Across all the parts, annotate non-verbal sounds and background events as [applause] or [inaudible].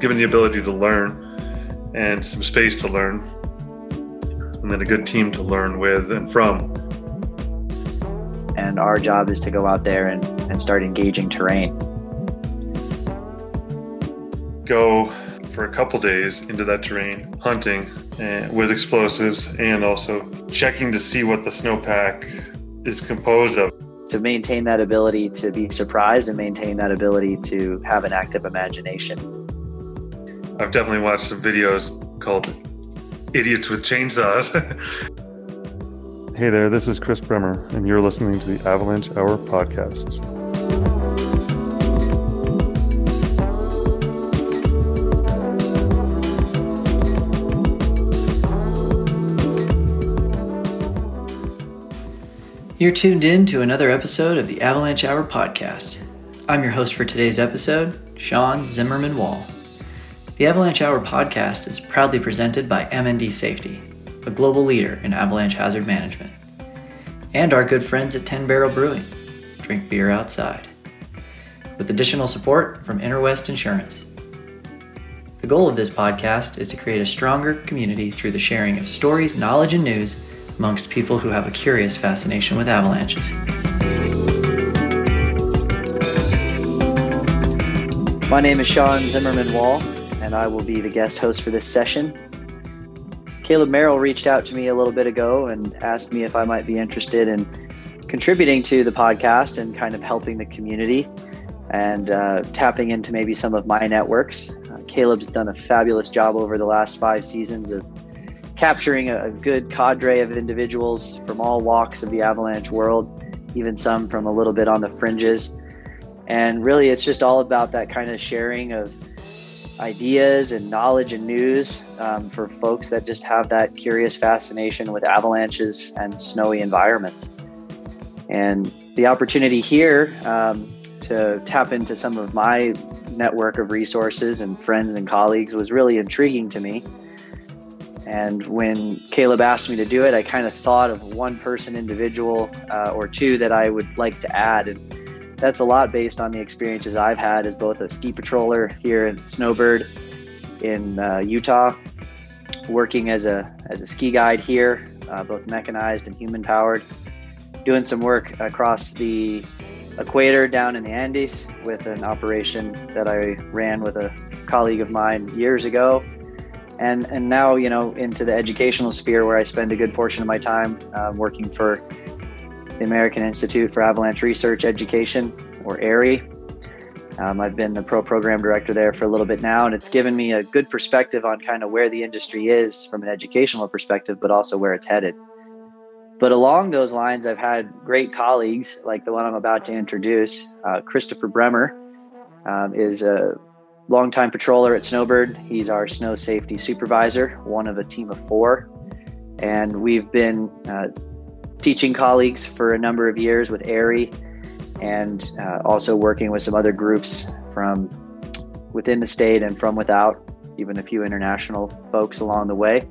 given the ability to learn and some space to learn, and then a good team to learn with and from. And our job is to go out there and, and start engaging terrain. Go for a couple days into that terrain, hunting and, with explosives, and also checking to see what the snowpack is composed of. To maintain that ability to be surprised and maintain that ability to have an active imagination. I've definitely watched some videos called Idiots with Chainsaws. [laughs] hey there, this is Chris Bremer, and you're listening to the Avalanche Hour podcast. You're tuned in to another episode of the Avalanche Hour podcast. I'm your host for today's episode, Sean Zimmerman Wall. The Avalanche Hour podcast is proudly presented by MND Safety, a global leader in avalanche hazard management, and our good friends at 10 Barrel Brewing, drink beer outside, with additional support from Interwest Insurance. The goal of this podcast is to create a stronger community through the sharing of stories, knowledge, and news amongst people who have a curious fascination with avalanches. My name is Sean Zimmerman Wall, and I will be the guest host for this session. Caleb Merrill reached out to me a little bit ago and asked me if I might be interested in contributing to the podcast and kind of helping the community and uh, tapping into maybe some of my networks. Uh, Caleb's done a fabulous job over the last five seasons of capturing a, good cadre of individuals from all walks of the avalanche world, even some from a little bit on the fringes. And really, it's just all about that kind of sharing of ideas and knowledge and news um, for folks that just have that curious fascination with avalanches and snowy environments. And the opportunity here um, to tap into some of my network of resources and friends and colleagues was really intriguing to me. And when Caleb asked me to do it, I kind of thought of one person individual uh, or two that I would like to add. And that's a lot based on the experiences I've had as both a ski patroller here in Snowbird in uh, Utah, working as a, as a ski guide here, uh, both mechanized and human powered, doing some work across the equator down in the Andes with an operation that I ran with a colleague of mine years ago. And and now you know into the educational sphere where I spend a good portion of my time uh, working for the American Institute for Avalanche Research Education or AIARE. Um, I've been the pro program director there for a little bit now, and it's given me a good perspective on kind of where the industry is from an educational perspective, but also where it's headed. But along those lines, I've had great colleagues like the one I'm about to introduce. Uh, Christopher Bremer um, is a longtime patroller at Snowbird. He's our snow safety supervisor, one of a team of four. And we've been uh, teaching colleagues for a number of years with AIARE and uh, also working with some other groups from within the state and from without, even a few international folks along the way.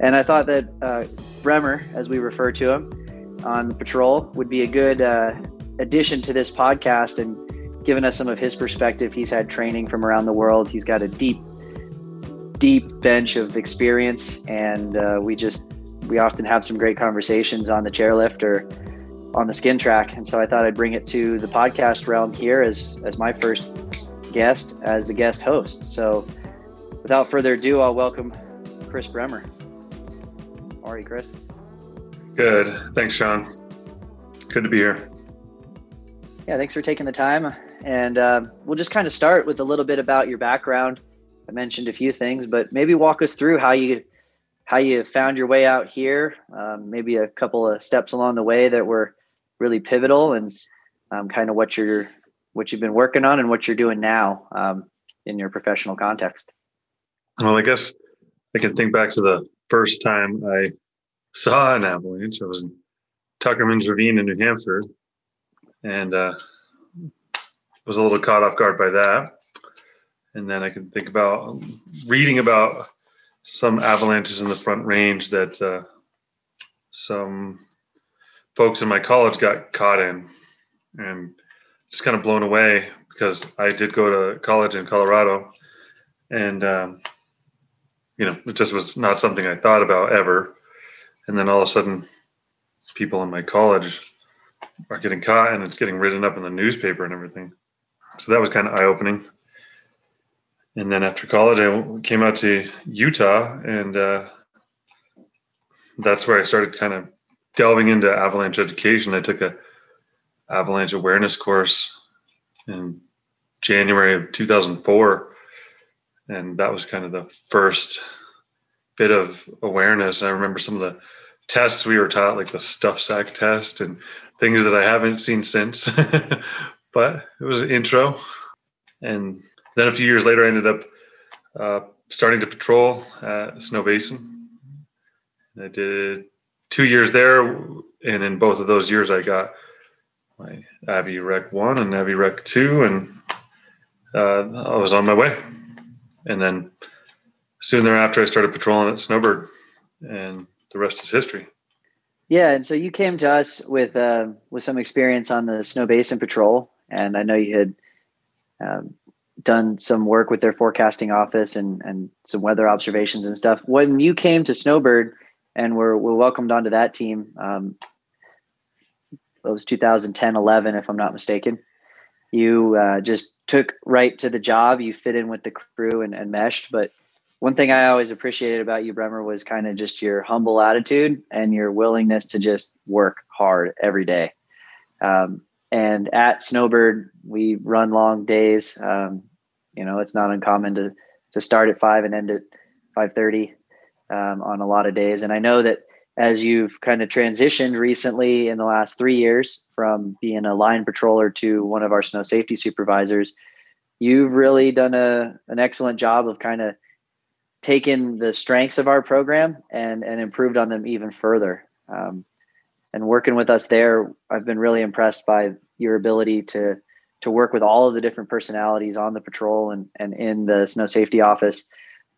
And I thought that uh, Bremer, as we refer to him on patrol, would be a good uh, addition to this podcast and given us some of his perspective. He's had training from around the world. He's got a deep, deep bench of experience, and uh, we just we often have some great conversations on the chairlift or on the skin track. And so I thought I'd bring it to the podcast realm here as as my first guest as the guest host. So without further ado, I'll welcome Chris Bremer. How are you, Chris? Good. Thanks, Sean. Good to be here. Yeah, thanks for taking the time. And uh, we'll just kind of start with a little bit about your background. I mentioned a few things, but maybe walk us through how you how you found your way out here. Um, maybe a couple of steps along the way that were really pivotal, and um, kind of what you're what you've been working on and what you're doing now um, in your professional context. Well, I guess I can think back to the first time I saw an avalanche. I was in Tuckerman's Ravine in New Hampshire, and uh, was a little caught off guard by that. And then I can think about reading about some avalanches in the Front Range that uh, some folks in my college got caught in, and just kind of blown away because I did go to college in Colorado, and um, you know, it just was not something I thought about ever. And then all of a sudden, people in my college are getting caught, and it's getting written up in the newspaper and everything. So that was kind of eye opening. And then after college, I came out to Utah, and uh, that's where I started kind of delving into avalanche education. I took a avalanche awareness course in January of 2004. And that was kind of the first bit of awareness. I remember some of the tests we were taught, like the stuff sack test and things that I haven't seen since. [laughs] but it was an intro. And then a few years later, I ended up uh, starting to patrol at Snowbasin. I did two years there, and in both of those years, I got my Avi Rec one and Avi Rec two, and uh, I was on my way. And then soon thereafter, I started patrolling at Snowbird, and the rest is history. Yeah, and so you came to us with uh, with some experience on the Snowbasin Patrol, and I know you had um, done some work with their forecasting office and and some weather observations and stuff. When you came to Snowbird and were, were welcomed onto that team, um, it was 2010, 11, if I'm not mistaken you uh, just took right to the job. You fit in with the crew and, and meshed. But one thing I always appreciated about you, Bremer, was kind of just your humble attitude and your willingness to just work hard every day. Um, and at Snowbird, we run long days. Um, you know, it's not uncommon to to start at five and end at five thirty um, on a lot of days. And I know that as you've kind of transitioned recently in the last three years from being a line patroller to one of our snow safety supervisors, you've really done a an excellent job of kind of taking the strengths of our program and and improved on them even further. Um, and working with us there, I've been really impressed by your ability to to work with all of the different personalities on the patrol and and in the snow safety office,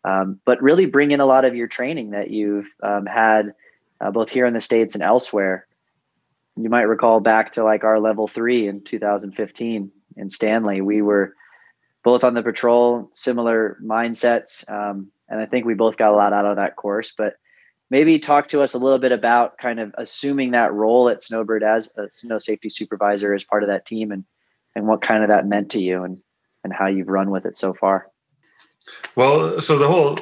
um, but really bring in a lot of your training that you've um, had uh, both here in the states and elsewhere. You might recall back to like our level three in 2015 in Stanley. We were both on the patrol, similar mindsets, um, and I think we both got a lot out of that course. But maybe talk to us a little bit about kind of assuming that role at Snowbird as a snow safety supervisor as part of that team, and and what kind of that meant to you, and and how you've run with it so far. Well, so the whole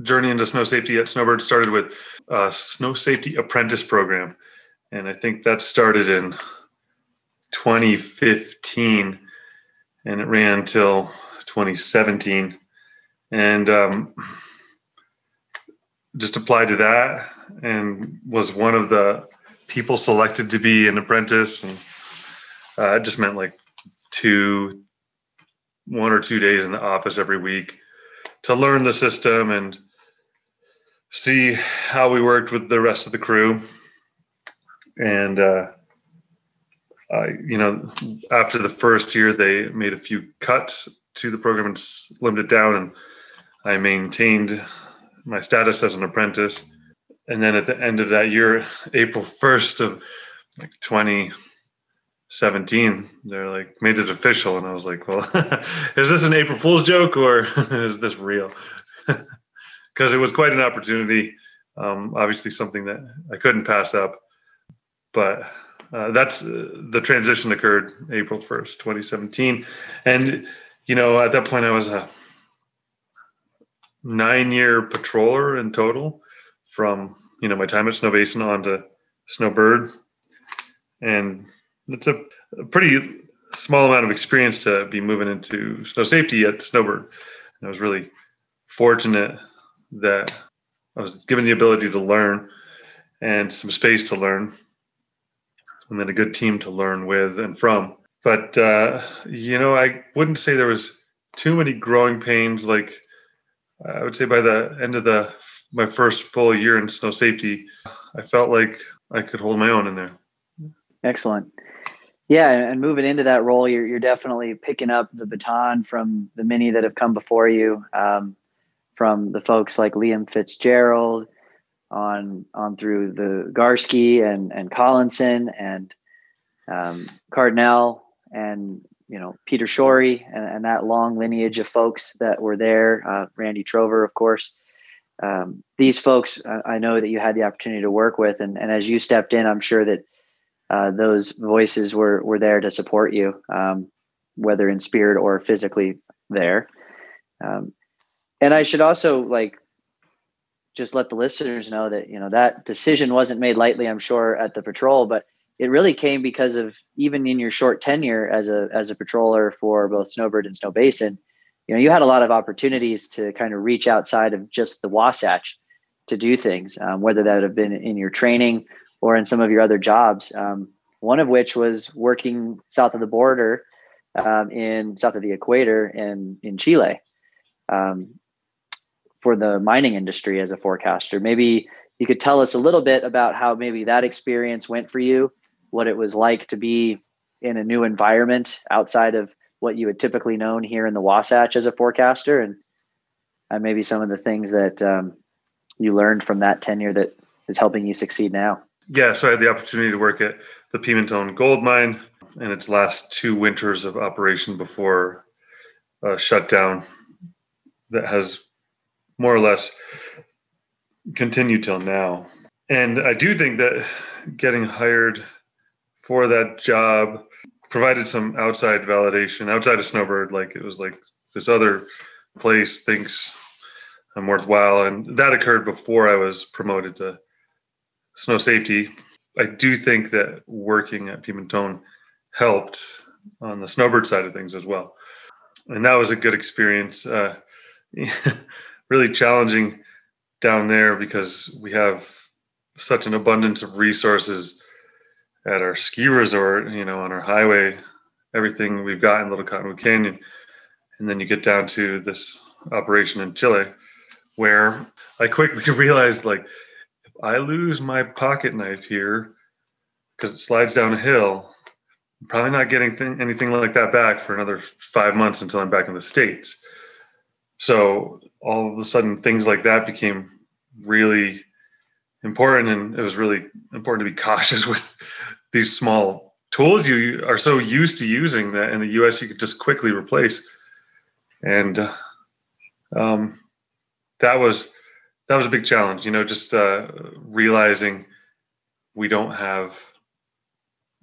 journey into snow safety at Snowbird started with a snow safety apprentice program. And I think that started in 2015 and it ran until 2017. And um, just applied to that and was one of the people selected to be an apprentice. And uh, it just meant like two, one or two days in the office every week to learn the system and see how we worked with the rest of the crew. And, uh, you know, after the first year, they made a few cuts to the program and slimmed it down. And I maintained my status as an apprentice. And then at the end of that year, April 1st of like 2017, they're like, made it official. And I was like, well, [laughs] is this an April Fool's joke or [laughs] is this real? [laughs] because it was quite an opportunity. Um, obviously, something that I couldn't pass up. But uh, that's uh, the transition occurred April 1st, 2017. And, you know, at that point, I was a nine year patroller in total from, you know, my time at Snowbasin on to Snowbird. And it's a, pretty small amount of experience to be moving into snow safety at Snowbird. And I was really fortunate that I was given the ability to learn and some space to learn, and then a good team to learn with and from. But uh, you know, I wouldn't say there was too many growing pains. Like I would say by the end of the my first full year in snow safety, I felt like I could hold my own in there. Excellent. Yeah, and moving into that role, you're you're definitely picking up the baton from the many that have come before you. Um, from the folks like Liam Fitzgerald on on through the Garski and and Collinson and um, Cardinal and you know Peter Shorey and, and, that long lineage of folks that were there. Uh, Randy Trover, of course. Um, these folks, I know that you had the opportunity to work with, and, and as you stepped in, I'm sure that uh, those voices were were there to support you, um, whether in spirit or physically there. Um, and I should also like just let the listeners know that you know that decision wasn't made lightly. I'm sure at the patrol, but it really came because of even in your short tenure as a as a patroller for both Snowbird and Snowbasin, you know, you had a lot of opportunities to kind of reach outside of just the Wasatch to do things, um, whether that have been in your training or in some of your other jobs. Um, one of which was working south of the border, um, in south of the equator in in Chile, um, for the mining industry as a forecaster. Maybe you could tell us a little bit about how maybe that experience went for you what it was like to be in a new environment outside of what you had typically known here in the Wasatch as a forecaster, and and maybe some of the things that um, you learned from that tenure that is helping you succeed now. Yeah, so I had the opportunity to work at the Pimentón Gold Mine in its last two winters of operation before a shutdown that has more or less continued till now. And I do think that getting hired for that job provided some outside validation outside of snowbird like it was like this other place thinks i'm worthwhile and that occurred before i was promoted to snow safety i do think that working at Pimentón helped on the snowbird side of things as well and that was a good experience uh, [laughs] really challenging down there because we have such an abundance of resources at our ski resort, you know, on our highway, everything we've got in Little Cottonwood Canyon. And then you get down to this operation in Chile where I quickly [laughs] realized like I lose my pocket knife here because it slides down a hill, I'm probably not getting th- anything like that back for another five months until I'm back in the States. So all of a sudden things like that became really important and it was really important to be [laughs] cautious with these small tools you are so used to using that in the us you could just quickly replace and um, that was that was a big challenge you know just uh, realizing we don't have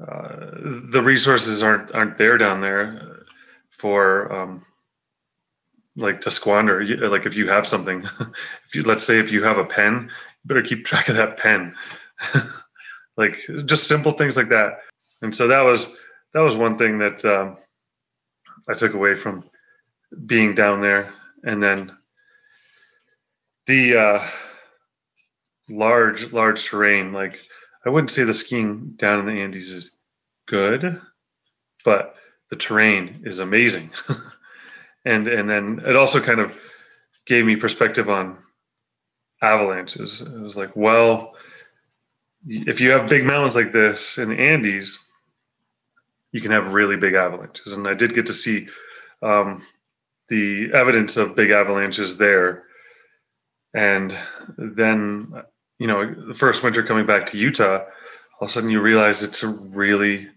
uh, the resources aren't aren't there down there for um, like to squander. Like if you have something [laughs] if you let's say if you have a pen better keep track of that pen. [laughs] Like just simple things like that. And so that was that was one thing that um, i took away from being down there. And then the uh, large large terrain like i wouldn't say the skiing down in the andes is good but the terrain is amazing [laughs] and and then it also kind of gave me perspective on avalanches. It was like, well, if you have big mountains like this in the Andes, you can have really big avalanches. And I did get to see um, the evidence of big avalanches there. And then, you know, the first winter coming back to Utah, all of a sudden you realize it's a really,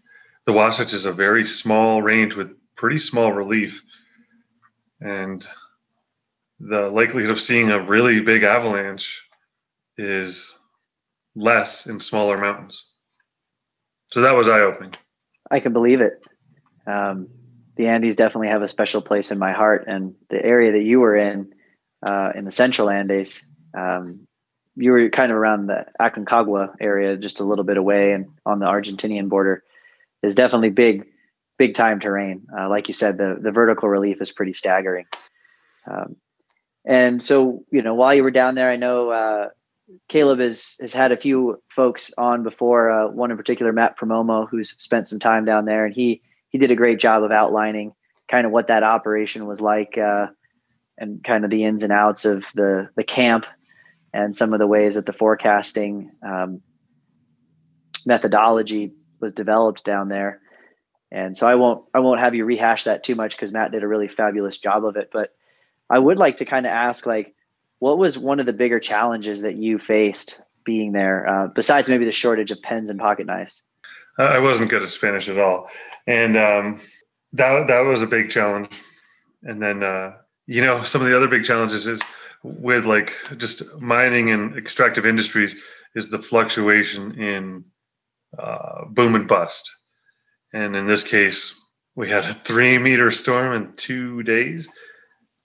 the Wasatch is a very small range with pretty small relief. And the likelihood of seeing a really big avalanche is less in smaller mountains. So that was eye opening. I can believe it. Um, the Andes definitely have a special place in my heart, and the area that you were in, uh, in the Central Andes, um, you were kind of around the Aconcagua area, just a little bit away, and on the Argentinian border, is definitely big, big time terrain. Uh, like you said, the the vertical relief is pretty staggering. Um, and so, you know, while you were down there, I know uh, Caleb has has had a few folks on before. Uh, one in particular, Matt Primomo, who's spent some time down there, and he he did a great job of outlining kind of what that operation was like, uh, and kind of the ins and outs of the the camp, and some of the ways that the forecasting um, methodology was developed down there. And so I won't I won't have you rehash that too much because Matt did a really fabulous job of it, but I would like to kind of ask, like, what was one of the bigger challenges that you faced being there, uh, besides maybe the shortage of pens and pocket knives? I wasn't good at Spanish at all, and um, that that was a big challenge. And then uh, you know some of the other big challenges is with like just mining and extractive industries is the fluctuation in uh, boom and bust. And in this case, we had a three meter storm in two days,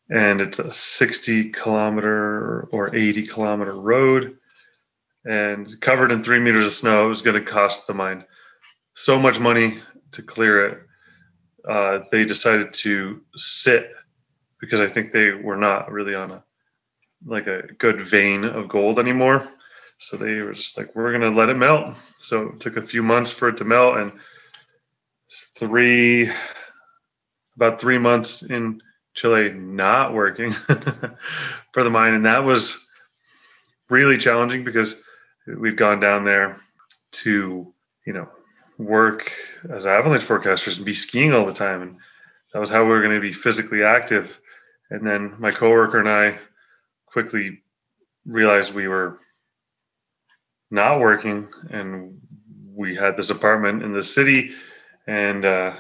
and it's a 60 kilometer or 80 kilometer road and covered in three meters of snow. It was going to cost the mine so much money to clear it. Uh, they decided to sit because I think they were not really on a like a good vein of gold anymore. So they were just like, we're gonna let it melt. So it took a few months for it to melt, and three about three months in Chile not working [laughs] for the mine, and that was really challenging because we'd gone down there to you know work as avalanche forecasters and be skiing all the time, and that was how we were going to be physically active. And then my coworker and I quickly realized we were not working, and we had this apartment in the city, and uh,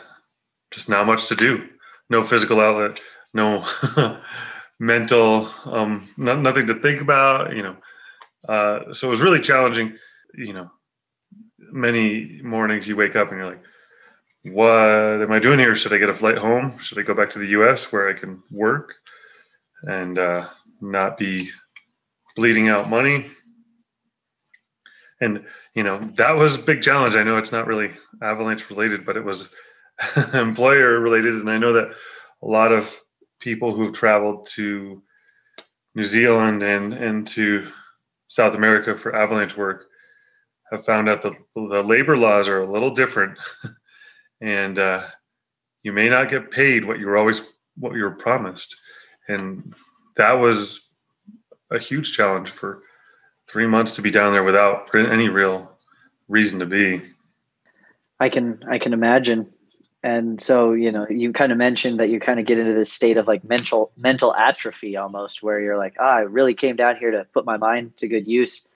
just not much to do. No physical outlet, no [laughs] mental, um, not, nothing to think about. You know, uh, so it was really challenging. You know, many mornings you wake up and you're like, what am I doing here? Should I get a flight home? Should I go back to the US where I can work and uh, not be bleeding out money? And, you know, that was a big challenge. I know it's not really avalanche related, but it was [laughs] employer related. And I know that a lot of people who've traveled to New Zealand and, and to South America for avalanche work have found out that the labor laws are a little different, [laughs] and uh, you may not get paid what you were always what you were promised, and that was a huge challenge for three months to be down there without any real reason to be. I can I can imagine. And so, you know, you kind of mentioned that you kind of get into this state of like mental mental atrophy almost where you're like, ah, I really came down here to put my mind to good use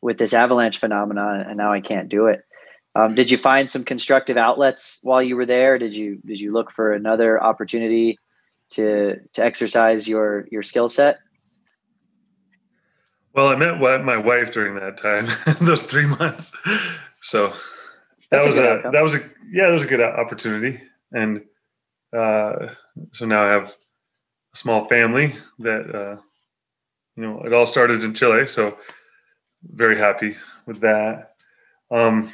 with this avalanche phenomenon and now I can't do it. Um, did you find some constructive outlets while you were there? Did you did you look for another opportunity to to exercise your your skill set? Well, I met my wife during that time, [laughs] those three months. So that That's was a, a that was a yeah that was a good opportunity, and uh, so now I have a small family that uh, you know it all started in Chile. So very happy with that. Um,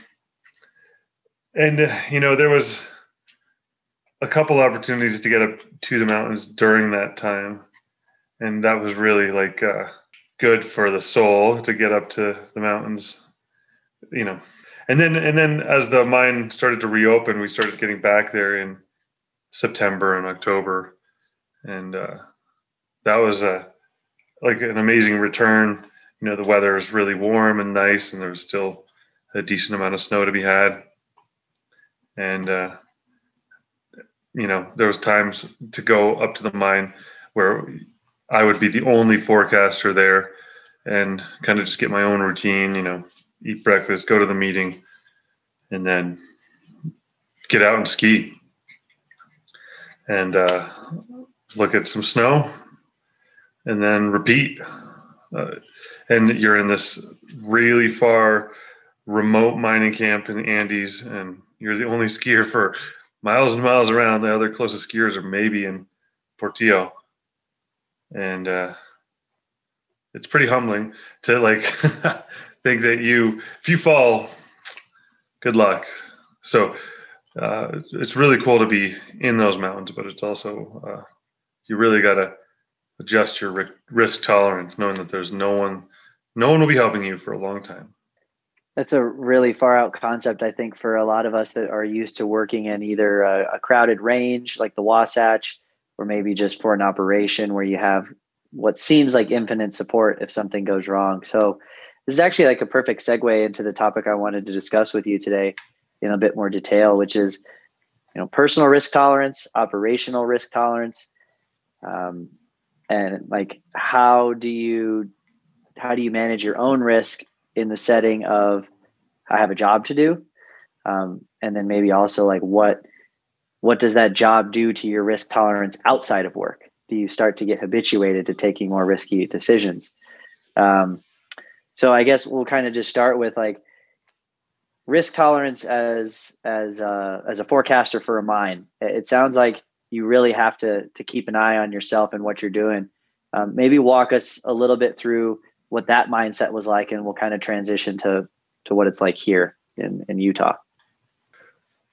and uh, you know, there was a couple opportunities to get up to the mountains during that time, and that was really like uh, good for the soul to get up to the mountains. You know, and then and then as the mine started to reopen, we started getting back there in September and October, and uh, that was a like an amazing return you know the weather was really warm and nice, and there was still a decent amount of snow to be had. And uh, you know there was times to go up to the mine where I would be the only forecaster there, and kind of just get my own routine. You know, eat breakfast, go to the meeting, and then get out and ski and uh, look at some snow and then repeat. Uh, and you're in this really far remote mining camp in the Andes, and you're the only skier for miles and miles around. The other closest skiers are maybe in Portillo, and uh, it's pretty humbling to like [laughs] think that you, if you fall, good luck. So uh, it's really cool to be in those mountains, but it's also uh, you really got to adjust your risk tolerance, knowing that there's no one, no one will be helping you for a long time. That's a really far out concept, I think, for a lot of us that are used to working in either a, a crowded range like the Wasatch, or maybe just for an operation where you have what seems like infinite support if something goes wrong. So this is actually like a perfect segue into the topic I wanted to discuss with you today in a bit more detail, which is you know personal risk tolerance, operational risk tolerance, um, and like how do you how do you manage your own risk in the setting of I have a job to do, um, and then maybe also like what what does that job do to your risk tolerance outside of work? Do you start to get habituated to taking more risky decisions? Um, so I guess we'll kind of just start with like risk tolerance as as a, as a forecaster for a mine. It sounds like you really have to to keep an eye on yourself and what you're doing. Um, maybe walk us a little bit through what that mindset was like, and we'll kind of transition to to what it's like here in in Utah.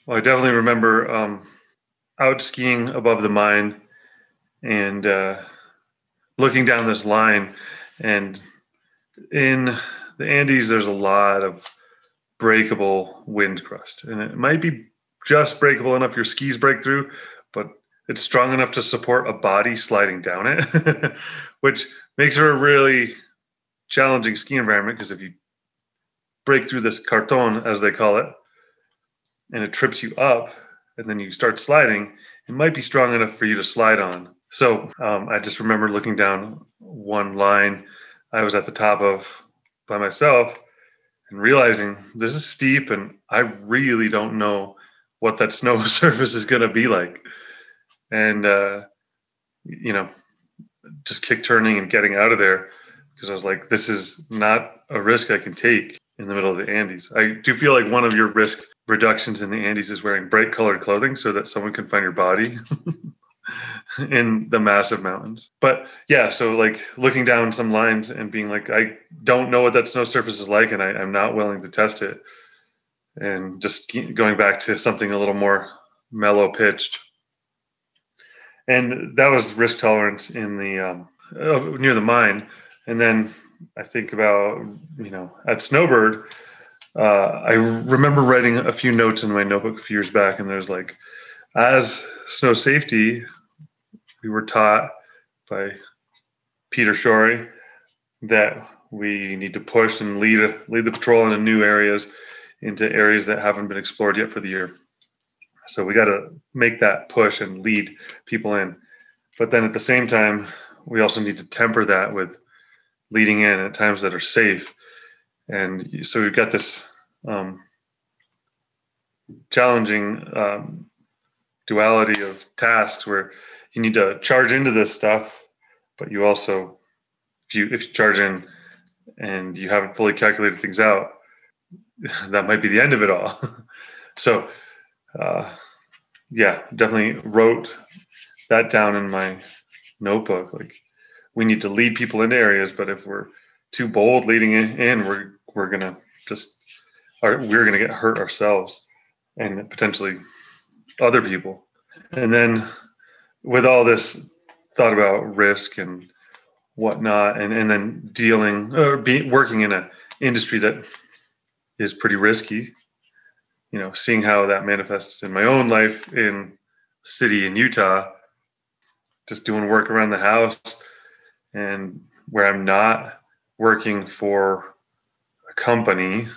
Well, I definitely remember um, out skiing above the mine and uh, looking down this line and in the Andes, there's a lot of breakable wind crust, and it might be just breakable enough your skis break through, but it's strong enough to support a body sliding down it, [laughs] which makes for a really challenging ski environment because if you break through this carton, as they call it, and it trips you up, and then you start sliding, it might be strong enough for you to slide on. So um, I just remember looking down one line I was at the top of by myself and realizing this is steep and I really don't know what that [laughs] snow surface is going to be like. And, uh, you know, just kick turning and getting out of there because I was like, this is not a risk I can take in the middle of the Andes. I do feel like one of your risk reductions in the Andes is wearing bright colored clothing so that someone can find your body. [laughs] in the massive mountains. But yeah, so like looking down some lines and being like, I don't know what that snow surface is like, and I, am not willing to test it. And just going back to something a little more mellow pitched. And that was risk tolerance in the um, uh, near the mine. And then I think about you know at Snowbird. Uh, I remember writing a few notes in my notebook a few years back, and there's like, as snow safety, we were taught by Peter Shorey that we need to push and lead lead the patrol into new areas, into areas that haven't been explored yet for the year. So we got to make that push and lead people in. But then at the same time, we also need to temper that with leading in at times that are safe. And so we've got this um, challenging um, duality of tasks where you need to charge into this stuff, but you also, if you if you charge in and you haven't fully calculated things out, [laughs] that might be the end of it all. [laughs] so, uh, yeah, definitely wrote that down in my notebook. Like, we need to lead people into areas, but if we're too bold leading in, we're we're gonna just are we're gonna get hurt ourselves and potentially other people. And then with all this thought about risk and whatnot, and, and then dealing or being working in an industry that is pretty risky, you know, seeing how that manifests in my own life in city in Utah, just doing work around the house and where I'm not working for a company,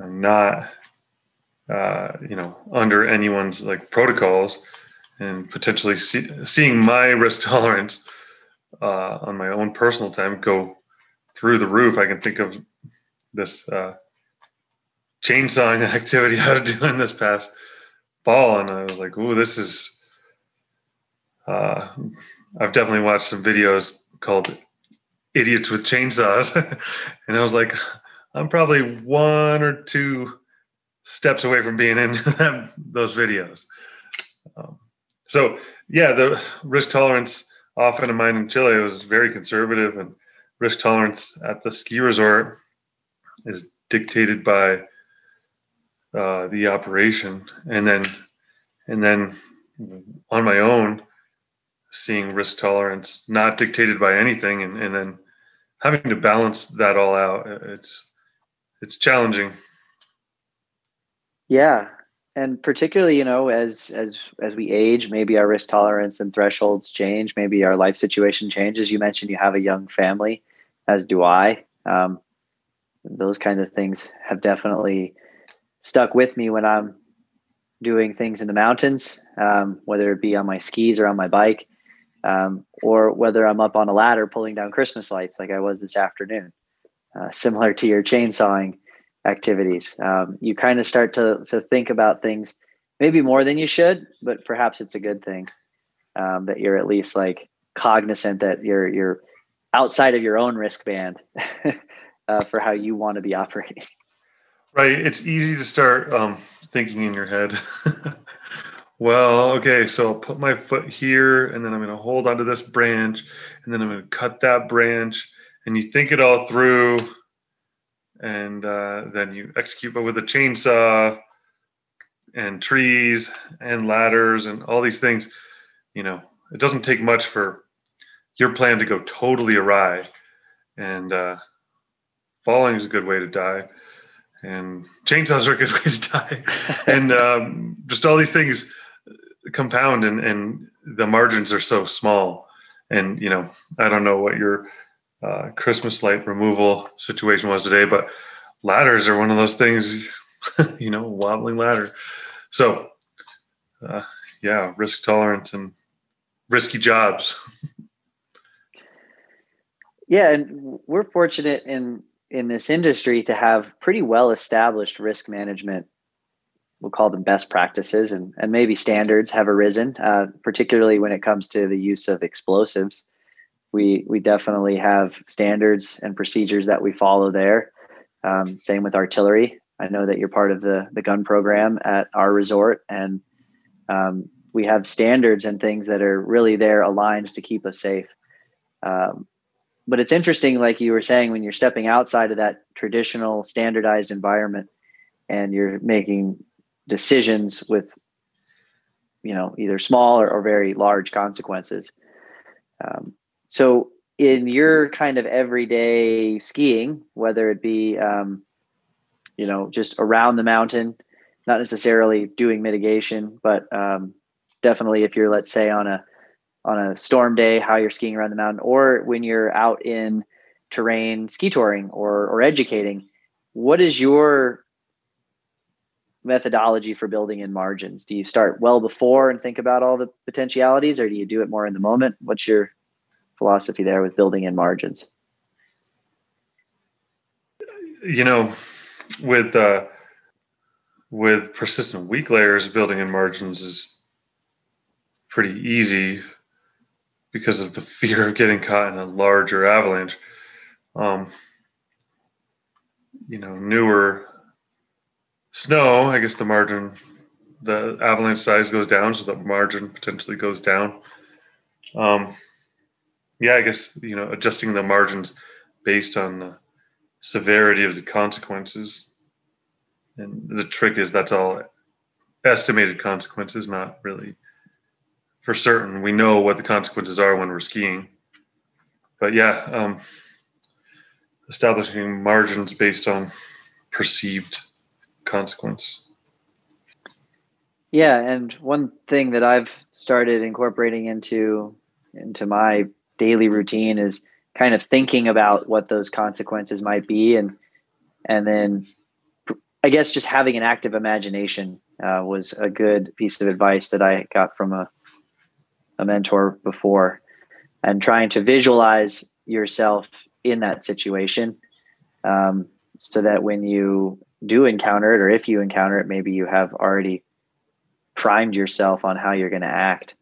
I'm not, uh, you know, under anyone's like protocols and potentially see, seeing my [laughs] risk tolerance uh, on my own personal time go through the roof. I can think of this uh, chainsawing [laughs] activity I was doing this past fall, and I was like, "Ooh, this is." Uh, I've definitely watched some videos called "Idiots with Chainsaws," [laughs] and I was like, "I'm probably one or two steps away from being in [laughs] those videos." Um, so yeah, the risk tolerance often in mine in Chile was very conservative, and risk tolerance at the ski resort is dictated by uh, the operation, and then and then on my own, seeing risk tolerance not dictated by anything, and, and then having to balance that all out. It's it's challenging. Yeah, and particularly you know as as as we age maybe our risk tolerance and thresholds change maybe our life situation changes you mentioned you have a young family as do i um, those kind of things have definitely stuck with me when i'm doing things in the mountains um, whether it be on my skis or on my bike um, or whether i'm up on a ladder pulling down christmas lights like i was this afternoon uh, similar to your chainsawing activities. Um, you kind of start to to think about things maybe more than you should, but perhaps it's a good thing um, that you're at least like cognizant that you're you're outside of your own risk band [laughs] uh, for how you want to be operating. Right. It's easy to start um, thinking in your head. [laughs] well, okay, so I'll put my foot here, and then I'm going to hold onto this branch, and then I'm going to cut that branch, and you think it all through, and uh, then you execute, but with a chainsaw and trees and ladders and all these things, you know, it doesn't take much for your plan to go totally awry, and uh, falling is a good way to die and chainsaws are a good [laughs] way to die and um, just all these things compound and, and the margins are so small. And you know i don't know what your uh, christmas light removal situation was today but ladders are one of those things [laughs] you know wobbling ladder. So uh, yeah risk tolerance and risky jobs. [laughs] Yeah and we're fortunate in in this industry to have pretty well established risk management we'll call them best practices and, and maybe standards have arisen uh, particularly when it comes to the use of explosives. We we definitely have standards and procedures that we follow there. Um, same with artillery. I know that you're part of the the gun program at our resort and um, we have standards and things that are really there aligned to keep us safe. Um, but it's interesting, like you were saying, when you're stepping outside of that traditional standardized environment and you're making decisions with, you know, either small or, or very large consequences. Um, so, in your kind of everyday skiing, whether it be, um, you know, just around the mountain, not necessarily doing mitigation, but um, definitely if you're, let's say, on a on a storm day how you're skiing around the mountain or when you're out in terrain ski touring or or educating what is your methodology for building in margins? Do you start well before and think about all the potentialities or do you do it more in the moment? What's your philosophy there with building in margins? You know with uh with persistent weak layers building in margins is pretty easy because of the [laughs] fear of getting caught in a larger avalanche. Um, you know, newer snow, I guess the margin, the avalanche size goes down, so the margin potentially goes down. Um, yeah, I guess, you know, adjusting the margins based on the severity of the consequences. And the trick is that's all estimated consequences, not really for certain. We know what the consequences are when we're skiing. But yeah, um, establishing margins based on perceived consequence. Yeah, and one thing that I've started incorporating into into my daily routine is kind of thinking about what those consequences might be and and then I guess just having an active imagination uh, was a good piece of advice that I got from a a mentor before and trying to visualize yourself in that situation um, so that when you do encounter it or if you encounter it maybe you have already primed yourself on how you're going to act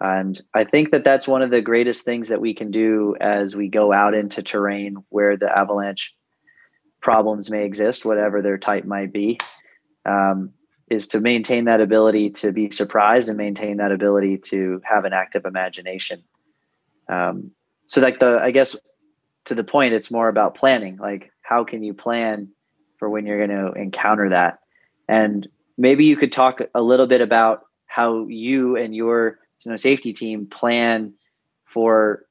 and i think that that's one of the greatest things that we can do as we go out into terrain where the avalanche problems may exist whatever their type might be um, is to maintain that ability to be surprised and maintain that ability to have an active imagination. Um, so like the, I guess to the point, it's more about planning. Like how can you plan for when you're going to encounter that? And maybe you could talk a little bit about how you and your snow safety team plan for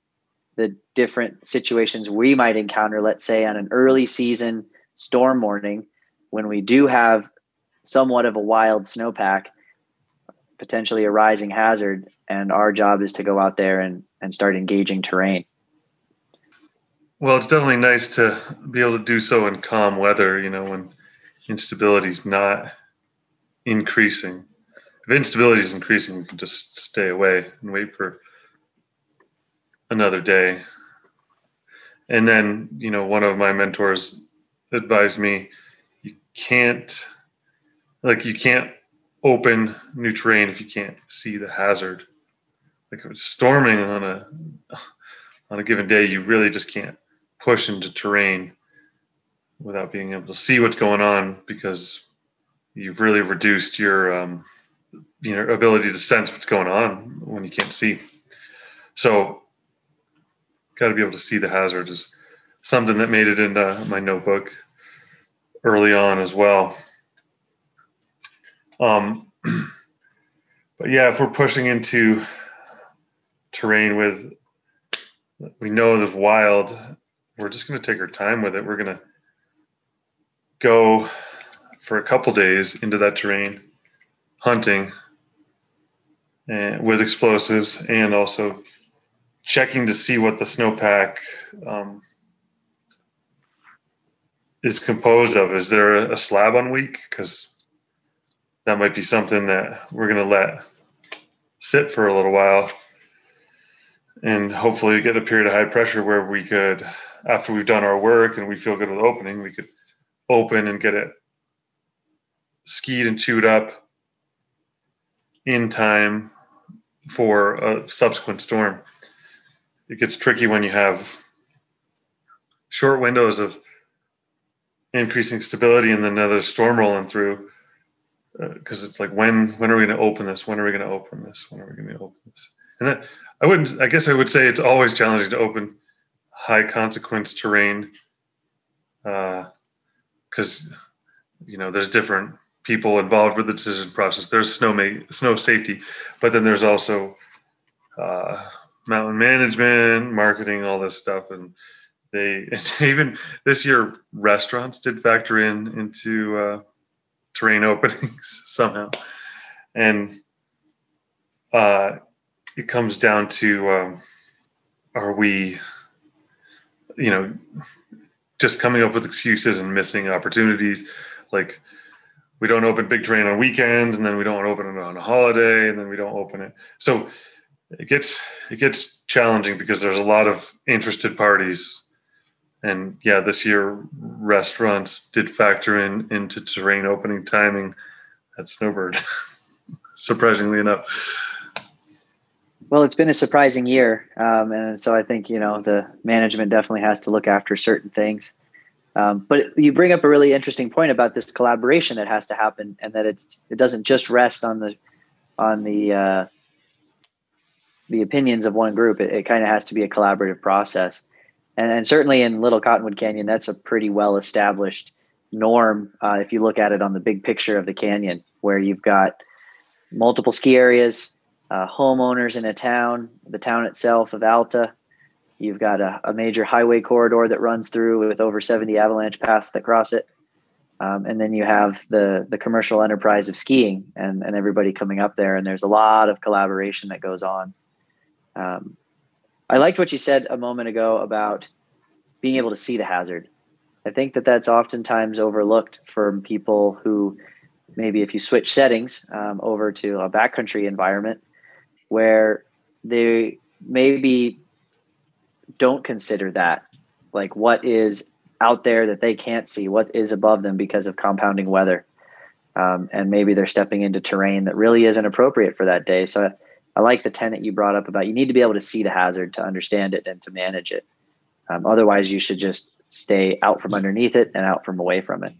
the different situations we might encounter, let's say on an early season storm morning, when we do have somewhat of a wild snowpack, potentially a rising hazard, and our job is to go out there and, and start engaging terrain. Well, it's definitely nice to be able to do so in calm weather, you know, when instability is not increasing. If instability is increasing, we can just stay away and wait for another day. And then, you know, one of my mentors advised me you can't like you can't open new terrain if you can't see the hazard. Like if it's storming on a [laughs] on a given day, you really just can't push into terrain without being able to see what's going on because you've really reduced your um, your ability to sense what's going on when you can't see. So, got to be able to see the hazard is something that made it into my notebook early on as well. Um, [clears throat] but yeah, if we're pushing into terrain with we know the wild, we're just going to take our time with it. We're going to go for a couple days into that terrain hunting and with explosives and also checking to see what the snowpack um, is composed of. Is there a, a slab on weak? Because that might be something that we're going to let sit for a little while and hopefully get a period of high pressure where we could, after we've done our work and we feel good with opening, we could open and get it skied and chewed up in time for a subsequent storm. It gets tricky when you have short windows of increasing stability and then another storm rolling through because uh, it's like when when are we going to open this? When are we going to open this? When are we going to open this and that i wouldn't i guess i would say it's always challenging to open high consequence terrain because uh, you know there's different people involved with the decision process. There's snow ma- snow safety but then there's also uh, mountain management marketing all this stuff. And they and [laughs] even this year restaurants did factor in into uh, terrain openings [laughs] somehow, and uh, it comes down to um, are we, you know, just coming up with excuses and missing opportunities, like we don't open big terrain on weekends and then we don't open it on a holiday and then we don't open it. So it gets it gets challenging because there's a lot of interested parties. And yeah, this year restaurants did factor in into terrain opening timing. At Snowbird, [laughs] surprisingly enough. Well, it's been a surprising year, um, and so I think you know the management definitely has to look after certain things. Um, but you bring up a really interesting point about this collaboration that has to happen, and that it's it doesn't just rest on the on the uh, the opinions of one group. It, it kind of has to be a collaborative process and, and certainly in Little Cottonwood Canyon, that's a pretty well established norm. Uh, if you look at it on the big picture of the canyon, where you've got multiple ski areas, uh, homeowners in a town, the town itself of Alta. You've got a, a, major highway corridor that runs through with over 70 avalanche paths that cross it. Um, and then you have the the commercial enterprise of skiing and, and everybody coming up there. And there's a lot of collaboration that goes on. Um, I liked what you said a moment ago about being able to see the hazard. I think that that's oftentimes overlooked for people who maybe if you switch settings um, over to a backcountry environment where they maybe don't consider that like what is out there that they can't see what is above them because of compounding weather um, and maybe they're stepping into terrain that really isn't appropriate for that day so I like the tenet you brought up about you need to be able to see the hazard to understand it and to manage it. Um, otherwise, you should just stay out from underneath it and out from away from it.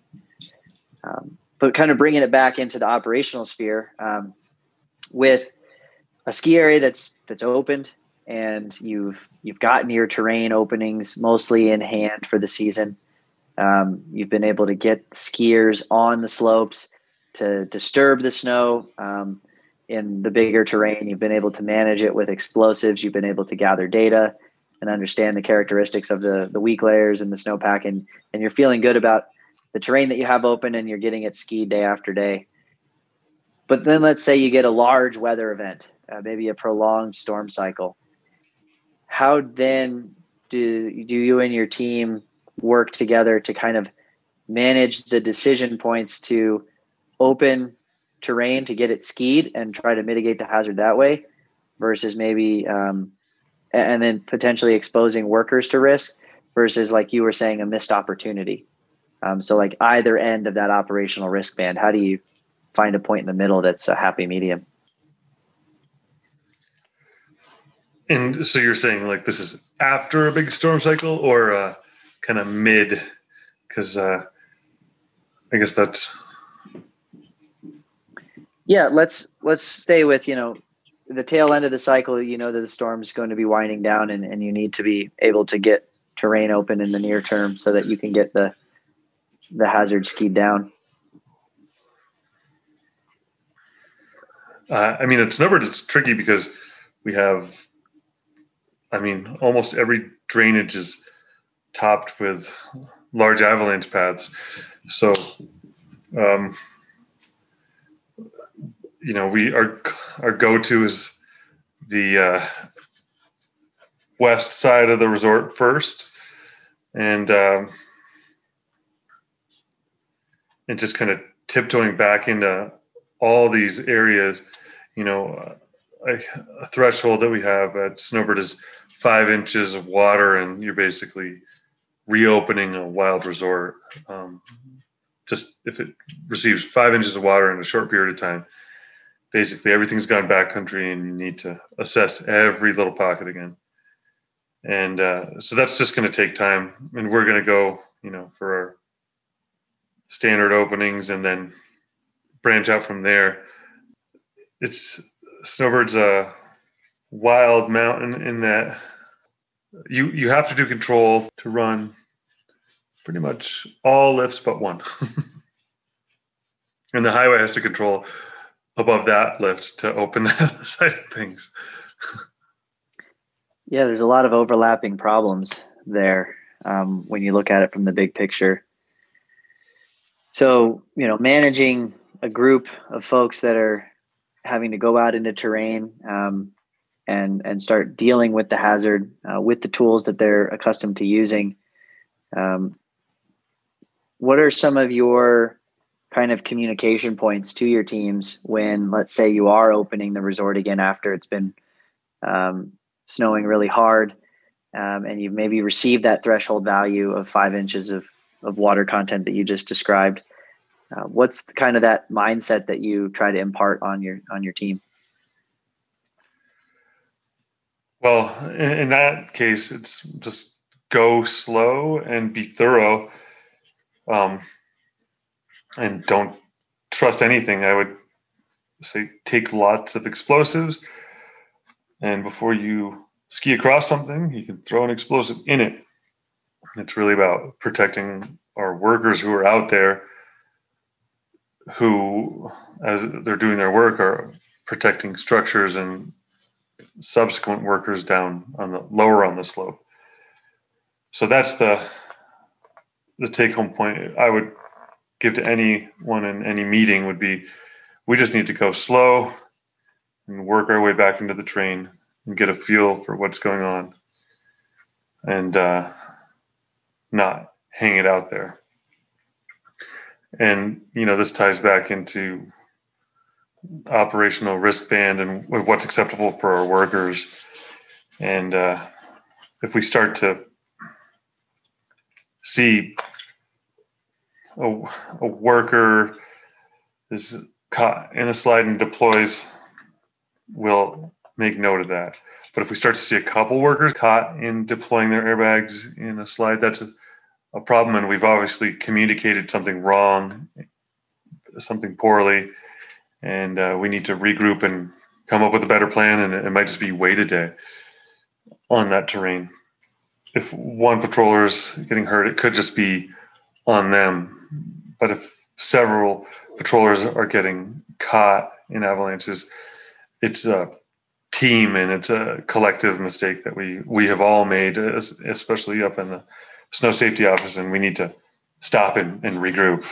Um, but kind of bringing it back into the operational sphere um, with a ski area that's that's opened and you've you've gotten your terrain openings mostly in hand for the season. Um, you've been able to get skiers on the slopes to disturb the snow. Um, in the bigger terrain. You've been able to manage it with explosives. You've been able to gather data and understand the characteristics of the the weak layers and the snowpack, and and you're feeling good about the terrain that you have open, and you're getting it skied day after day. But then let's say you get a large weather event, uh, maybe a prolonged storm cycle. How then do do you and your team work together to kind of manage the decision points to open terrain to get it skied and try to mitigate the hazard that way versus maybe um, and then potentially exposing workers to risk versus like you were saying a missed opportunity um, so like either end of that operational risk band how do you find a point in the middle that's a happy medium. And so you're saying like this is after a big storm cycle or uh, kind of mid? Because uh, I guess that's yeah. Let's let's stay with you know the tail end of the cycle. You know that the storm's going to be winding down, and, and you need to be able to get terrain open in the near term so that you can get the the hazard skied down. Uh, I mean, it's never it's tricky because we have, I mean, almost every drainage is topped with large avalanche paths. So, um, you know, we our our go to is the uh, west side of the resort first, and um, and just kind of tiptoeing back into all these areas. You know, a, a threshold that we have at Snowbird is five inches of water, and you're basically reopening a wild resort. Um, just if it receives five inches of water in a short period of time, basically everything's gone backcountry, and you need to assess every little pocket again. And uh, so that's just going to take time, and we're going to go, you know, for our standard openings and then branch out from there. It's Snowbird's a wild mountain in that you you have to do control to run pretty much all lifts but one. [laughs] and the highway has to control above that lift to open [laughs] that side of things. [laughs] yeah, there's a lot of overlapping problems there um, when you look at it from the big picture. So, you know, managing a group of folks that are having to go out into terrain um, and and start dealing with the hazard uh, with the tools that they're accustomed to using. Um, what are some of your kind of communication points to your teams when, let's say, you are opening the resort again after it's been um, snowing really hard, um, and you've maybe received that threshold value of five inches of of water content that you just described? Uh, what's kind of that mindset that you try to impart on your on your team? Well, in, in that case, it's just go slow and be thorough, um, and don't trust anything. I would say take lots of explosives, and before you ski across something, you can throw an explosive in it. It's really about protecting our workers who are out there who, as they're doing their work, are protecting structures and subsequent workers down on the lower on the slope. So that's the the take home point I would give to anyone in any meeting would be we just need to go slow and work our way back into the train and get a feel for what's going on and uh, not hang it out there and you know this ties back into operational risk band and what's acceptable for our workers. And uh, if we start to see a, a worker is caught in a slide and deploys we'll make note of that. But if we start to see a couple workers caught in deploying their airbags in a slide that's a, a problem and we've obviously communicated something wrong something poorly and uh, we need to regroup and come up with a better plan and it might just be wait a day on that terrain. If one patroller is getting hurt it could just be on them. But if several patrollers are getting caught in avalanches it's a team and it's a collective mistake that we we have all made especially up in the snow safety office and we need to stop and, and regroup.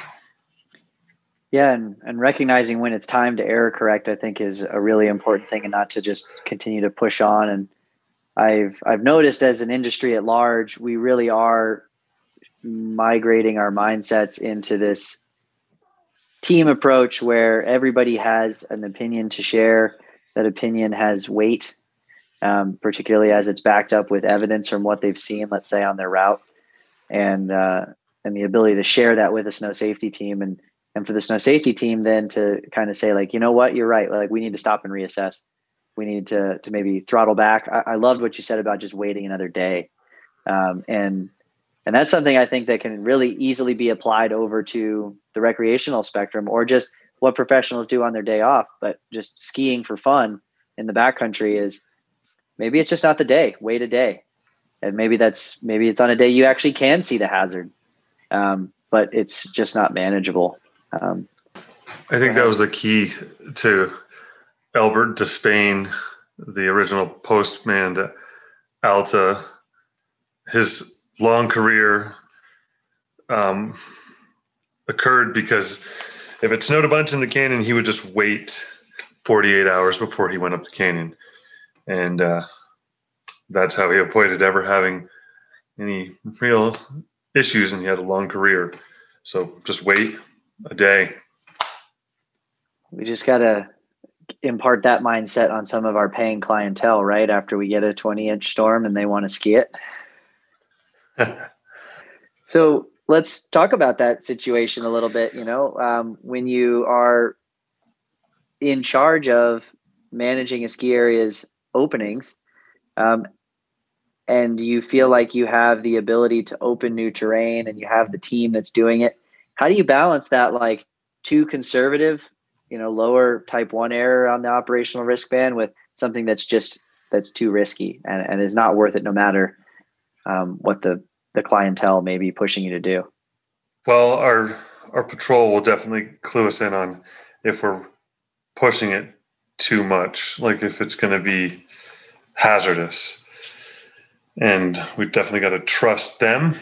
Yeah and, and recognizing when it's time to error correct i think is a really important thing and not to just continue to push on. And i've i've noticed as an industry at large we really are migrating our mindsets into this team approach where everybody has an opinion to share. That opinion has weight um, particularly as it's backed up with evidence from what they've seen let's say on their route and uh, and the ability to share that with a snow safety team and and for the snow safety team then to kind of say like you know what? You're right. Like we need to stop and reassess. We need to to maybe throttle back. I, I loved what you said about just waiting another day. Um, and and that's something i think that can really easily be applied over to the recreational spectrum or just what professionals do on their day off but just skiing for fun in the backcountry is maybe it's just not the day. Wait a day and maybe that's maybe it's on a day you actually can see the hazard um, but it's just not manageable um, I think that was the key to Albert Despain, the original postman to Alta. His long career um, occurred because if it snowed a bunch in the canyon, he would just wait 48 hours before he went up the canyon. And uh, that's how he avoided ever having any real issues, and he had a long career. So just wait, a day. We just got to impart that mindset on some of our paying clientele, right? After we get a 20 inch storm and they want to ski it. [laughs] so let's talk about that situation a little bit. You know, um, when you are in charge of managing a ski area's openings, um, and you feel like you have the ability to open new terrain and you have the team that's doing it how do you balance that like too conservative you know lower type one error on the operational risk band with something that's just that's too risky and, and is not worth it no matter um, what the the clientele may be pushing you to do? Well our our patrol will definitely clue us in on if we're pushing it too much like if it's going to be hazardous and we've definitely got to trust them.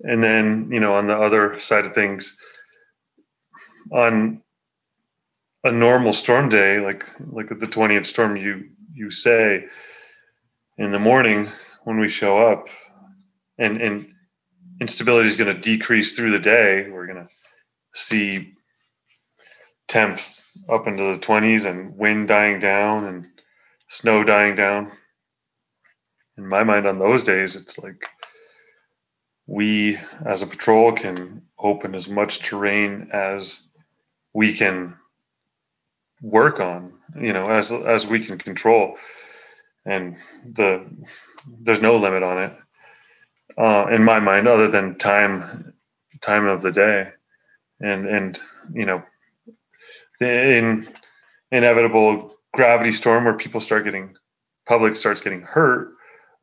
And then you know on the other side of things on a normal storm day like like the 20th storm you you say in the morning when we show up and and instability is going to decrease through the day. We're going to see temps up into the 20s and wind dying down and snow dying down in my mind on those days it's like we as a patrol can open as much terrain as we can work on you know as as we can control. And the there's no limit on it uh, in my mind other than time time of the day. And and you know in inevitable gravity storm where people start getting public starts getting hurt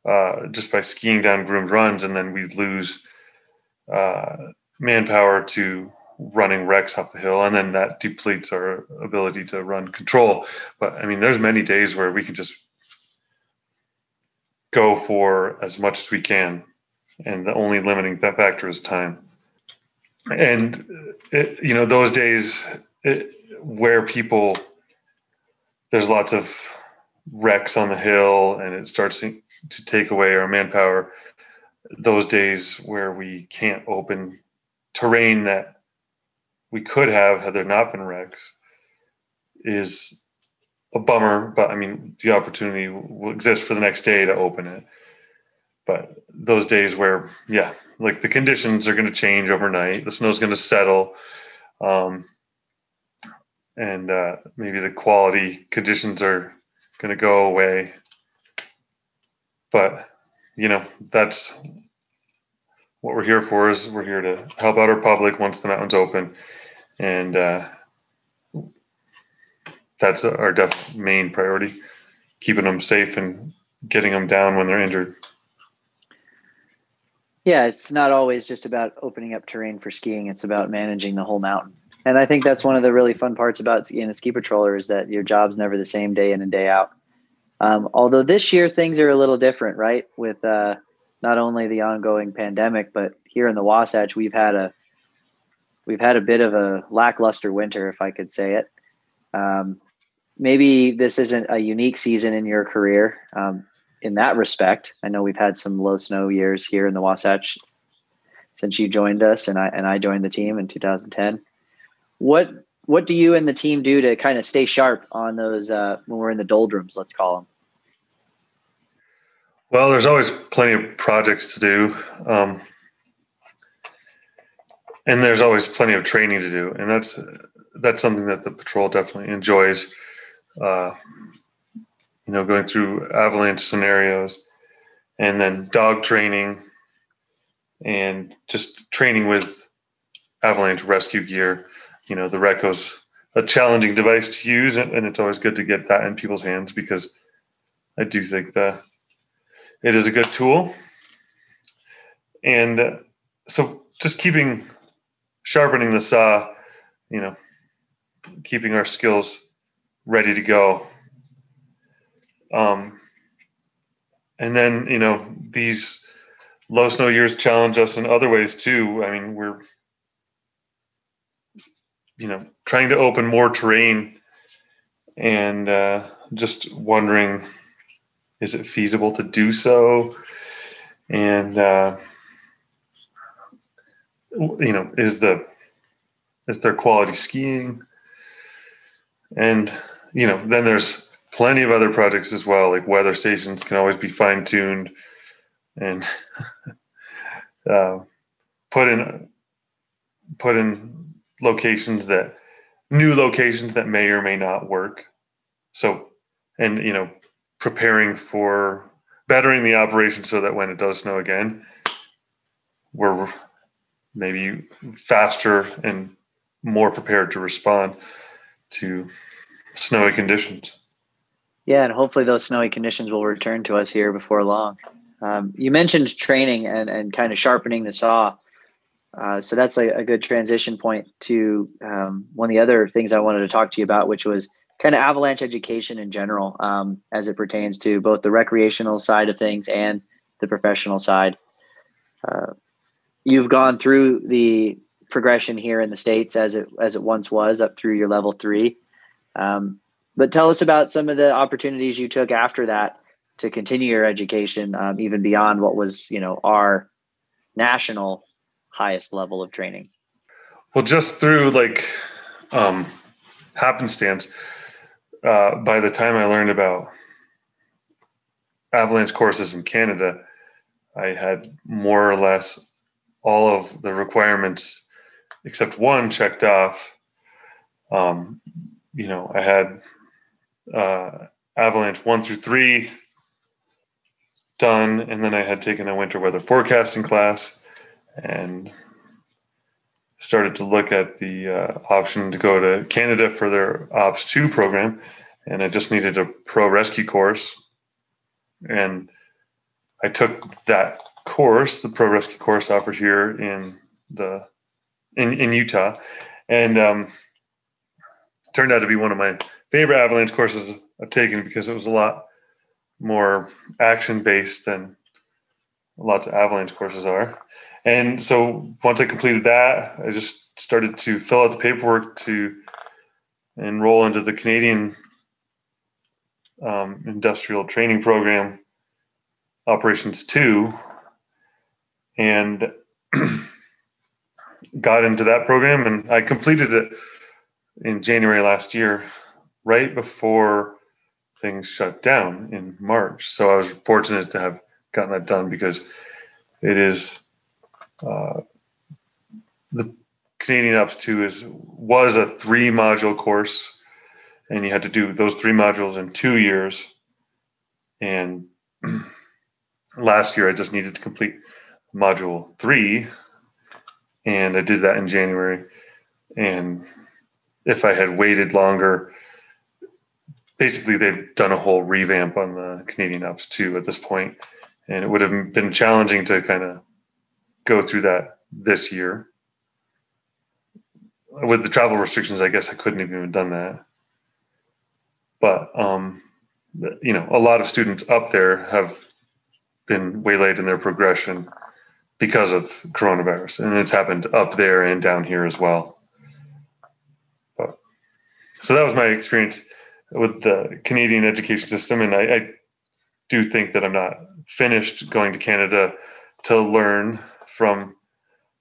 uh, just by skiing down groomed runs, and then we lose uh, manpower to running wrecks off the hill, and then that depletes our ability to run control. But I mean, there's many days where we can just go for as much as we can, and the only limiting factor is time. And it, you know, those days it, where people there's lots of wrecks on the hill, and it starts to take away our manpower those days where we can't open terrain that we could have had there not been wrecks is a bummer but i mean the opportunity will exist for the next day to open it. But those days where yeah like the conditions are going to change overnight the snow's going to settle um, and uh, maybe the quality conditions are going to go away but you know that's what we're here for is we're here to help out our public once the mountain's open. And uh, that's our def- main priority keeping them safe and getting them down when they're injured. Yeah it's not always just about opening up terrain for skiing. It's about managing the whole mountain. And i think that's one of the really fun parts about being a ski patroller is that your job's never the same day in and day out um, although this year things are a little different, right? With uh, not only the ongoing pandemic, but here in the Wasatch, we've had a we've had a bit of a lackluster winter, if I could say it. Um, maybe this isn't a unique season in your career um, in that respect. I know we've had some low snow years here in the Wasatch since you joined us, and I and I joined the team in 2010. What what do you and the team do to kind of stay sharp on those uh, when we're in the doldrums? Let's call them. Well, there's always plenty of projects to do. Um, and there's always plenty of training to do, and that's that's something that the patrol definitely enjoys. Uh, you know, going through avalanche scenarios, and then dog training, and just training with avalanche rescue gear. You know, the RECCO's a challenging device to use, and it's always good to get that in people's hands because I do think that it is a good tool. And uh, so, just keeping sharpening the saw, you know, keeping our skills ready to go. Um, and then, you know, these low snow years challenge us in other ways too. I mean, we're, you know, trying to open more terrain and uh, just wondering is it feasible to do so? And, uh, you know, is the is there quality skiing? And you know, then there's plenty of other projects as well. Like weather stations can always be fine tuned and [laughs] uh, put in put in locations that new locations that may or may not work. So, and you know, preparing for bettering the operation so that when it does snow again, we're maybe faster and more prepared to respond to snowy conditions. Yeah, and hopefully those snowy conditions will return to us here before long. Um, you mentioned training and, and kind of sharpening the saw. Uh, so that's a, a, good transition point to um, one of the other things I wanted to talk to you about, which was kind of avalanche education in general um, as it pertains to both the recreational side of things and the professional side. Uh, you've gone through the progression here in the states as it as it once was up through your level three. Um, but tell us about some of the opportunities you took after that to continue your education, um, even beyond what was you know our national highest level of training. Well, just through like um, happenstance, uh, by the time I learned about avalanche courses in Canada, I had more or less all of the requirements except one checked off. Um, you know, I had uh, Avalanche one through three done, and then I had taken a winter weather forecasting class and started to look at the uh, option to go to Canada for their Ops 2 program. And I just needed a pro rescue course. And I took that course, the pro rescue course offered here in the in, in Utah, and um, turned out to be one of my favorite avalanche courses I've taken because it was a lot more action based than lots of avalanche courses are. And so once I completed that, I just started to fill out the paperwork to enroll into the Canadian um, Industrial Training Program Operations 2 and [clears throat] got into that program and I completed it in January last year, right before things shut down in March. So I was fortunate to have gotten that done because it is uh, the Canadian Ops 2 is was a three module course and you had to do those three modules in two years. And [clears throat] last year I just needed to complete module three, and I did that in January. And if I had waited longer, basically they've done a whole revamp on the Canadian Ops 2 at this point, and it would have been challenging to kind of go through that this year. With the travel restrictions, I guess I couldn't have even done that. But um, you know, a lot of students up there have been waylaid in their progression because of coronavirus, and it's happened up there and down here as well. But so that was my experience with the Canadian education system, and I, I do think that I'm not finished going to Canada to learn from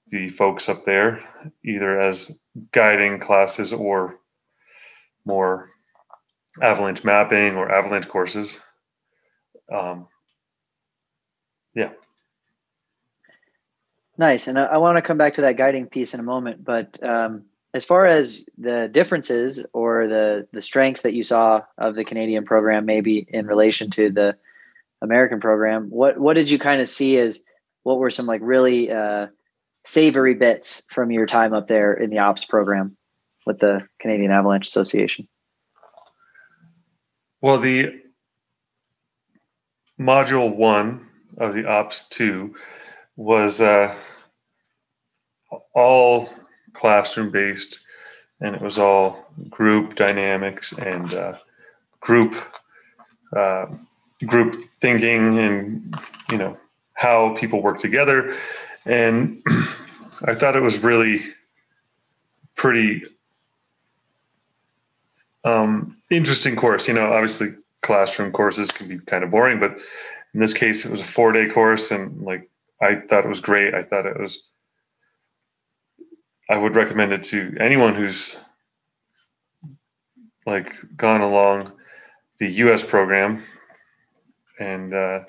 the folks up there, either as guiding classes or more avalanche mapping or avalanche courses. Um, yeah. Nice, and I, I want to come back to that guiding piece in a moment. But um, as far as the differences or the the strengths that you saw of the Canadian program, maybe in relation to the American program, what what did you kind of see as what were some like really uh, savory bits from your time up there in the ops program with the Canadian Avalanche Association? Well, the module one of the ops two was uh, all classroom based and it was all group dynamics and uh, group uh, group thinking and you know how people work together. And [clears throat] i thought it was really pretty um, interesting course. You know obviously classroom courses can be kind of boring but in this case it was a four day course and like i thought it was great. I thought it was I would recommend it to anyone who's like gone along the U.S. program, and uh,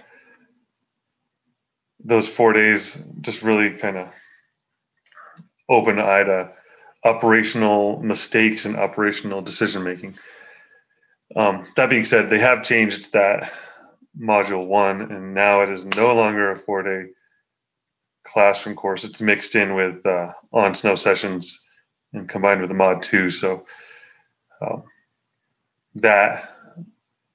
those four days just really kind of opened eye to operational mistakes and operational decision making. Um, that being said, they have changed that module one, and now it is no longer a four day classroom course. It's mixed in with uh, on snow sessions and combined with the mod two. So um, that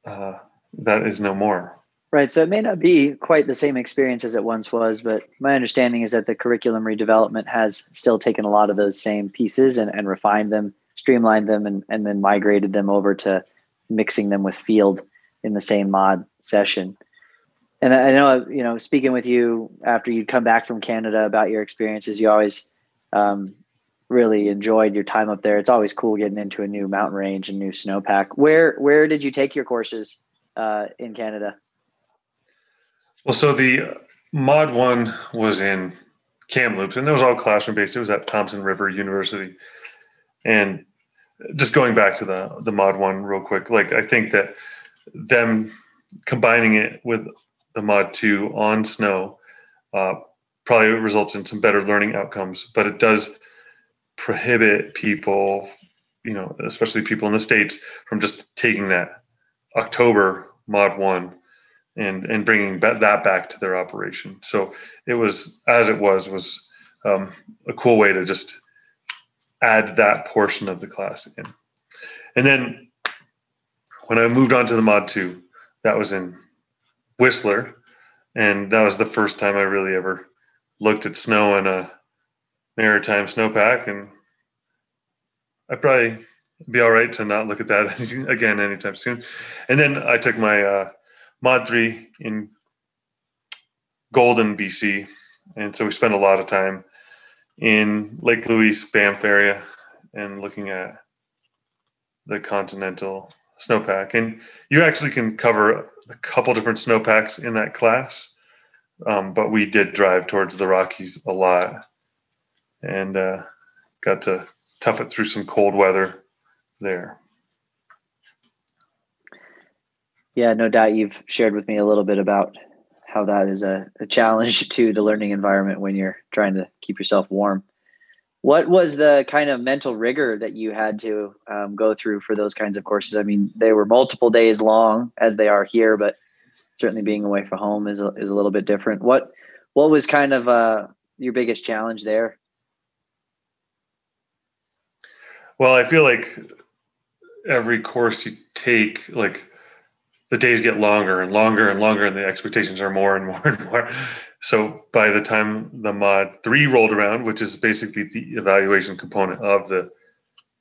uh, that is no more. Right. So it may not be quite the same experience as it once was, but my understanding is that the curriculum redevelopment has still taken a lot of those same pieces and, and refined them, streamlined them, and, and then migrated them over to mixing them with field in the same mod session and I know, you know, speaking with you after you'd come back from Canada about your experiences, you always um, really enjoyed your time up there. It's always cool getting into a new mountain range and new snowpack. Where where did you take your courses uh, in Canada? Well, so the mod one was in Kamloops, and it was all classroom based. It was at Thompson River University, and just going back to the the mod one real quick, like I think that them combining it with the mod 2 on snow uh, probably results in some better learning outcomes but it does prohibit people you know especially people in the states from just taking that october mod 1 and and bringing that back to their operation so it was as it was was um, a cool way to just add that portion of the class in and then when i moved on to the mod 2 that was in Whistler, and that was the first time I really ever looked at snow in a maritime snowpack, and I'd probably be all right to not look at that [laughs] again anytime soon. And then I took my uh, 3 in Golden, BC, and so we spent a lot of time in Lake Louise, Banff area, and looking at the continental snowpack. And you actually can cover a couple different snowpacks in that class, um, but we did drive towards the Rockies a lot and uh, got to tough it through some cold weather there. Yeah, no doubt you've shared with me a little bit about how that is a, a challenge [laughs] to the learning environment when you're trying to keep yourself warm. What was the kind of mental rigor that you had to um, go through for those kinds of courses? I mean, they were multiple days long as they are here, but certainly being away from home is a, is a little bit different. What what was kind of uh, your biggest challenge there? Well, I feel like every course you take, like the days get longer and longer and longer, and the expectations are more and [laughs] more and more. So by the time the mod three rolled around, which is basically the evaluation component of the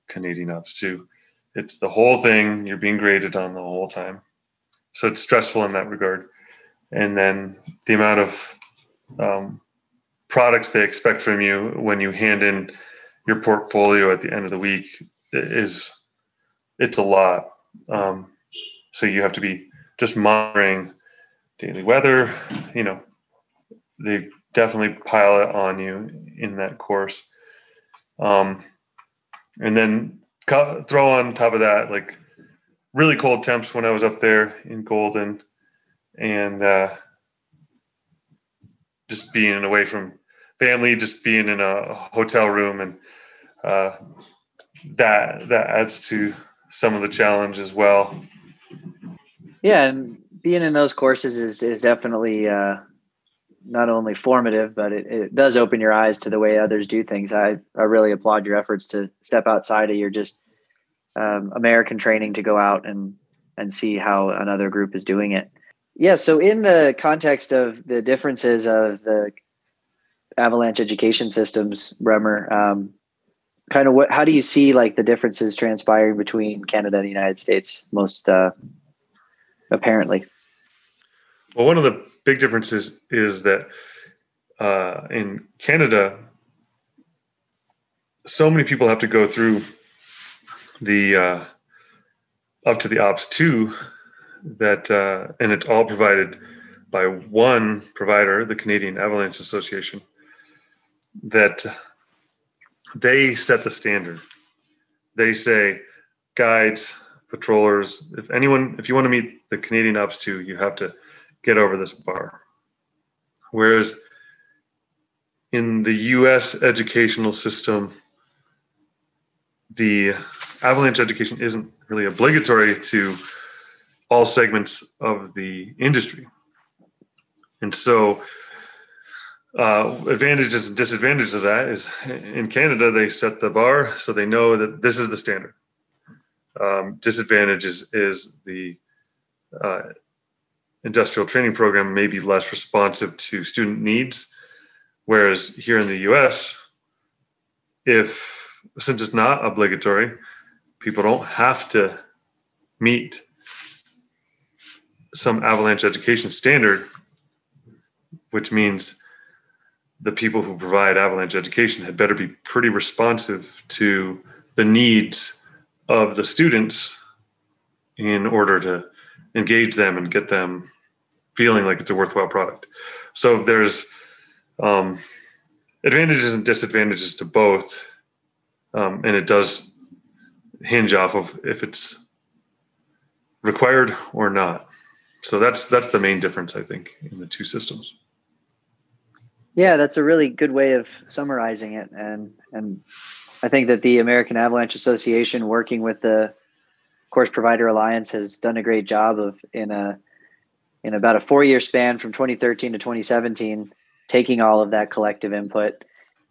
Canadian Ops two, it's the whole thing. You're being graded on the whole time, so it's stressful in that regard. And then the amount of um, products they expect from you when you hand in your portfolio at the end of the week is it's a lot. Um, so you have to be just monitoring daily weather, you know, they definitely pile it on you in that course. Um, and then co- throw on top of that like really cold temps when I was up there in Golden, and uh, just being away from family just being in a hotel room and uh, that that adds to some of the challenge as well yeah and being in those courses is is definitely uh, not only formative but it, it does open your eyes to the way others do things. I i really applaud your efforts to step outside of your just um, american training to go out and and see how another group is doing it. Yeah so in the context of the differences of the avalanche education systems bremer um, kind of what how do you see like the differences transpiring between canada and the united states most uh, apparently well one of the big differences is that uh, in canada so many people have to go through the uh, up to the ops 2 that uh, and it's all provided by one provider the canadian avalanche association that they set the standard. They say, guides, patrollers, if anyone, if you want to meet the Canadian Ops 2, you have to get over this bar. Whereas in the US educational system, the avalanche education isn't really obligatory to all segments of the industry. And so uh, advantages and disadvantages of that is in Canada they set the bar so they know that this is the standard. Um, disadvantages is the uh, industrial training program may be less responsive to student needs, whereas here in the U.S., if since it's not obligatory, people don't have to meet some avalanche education standard, which means the people who provide avalanche education had better be pretty responsive to the needs of the students in order to engage them and get them feeling like it's a worthwhile product. So there's um, advantages and disadvantages to both, um, and it does hinge off of if it's required or not. So that's that's the main difference I think in the two systems. Yeah, that's a really good way of summarizing it, and and I think that the American Avalanche Association, working with the Course Provider Alliance, has done a great job of in a in about a four year span from 2013 to 2017, taking all of that collective input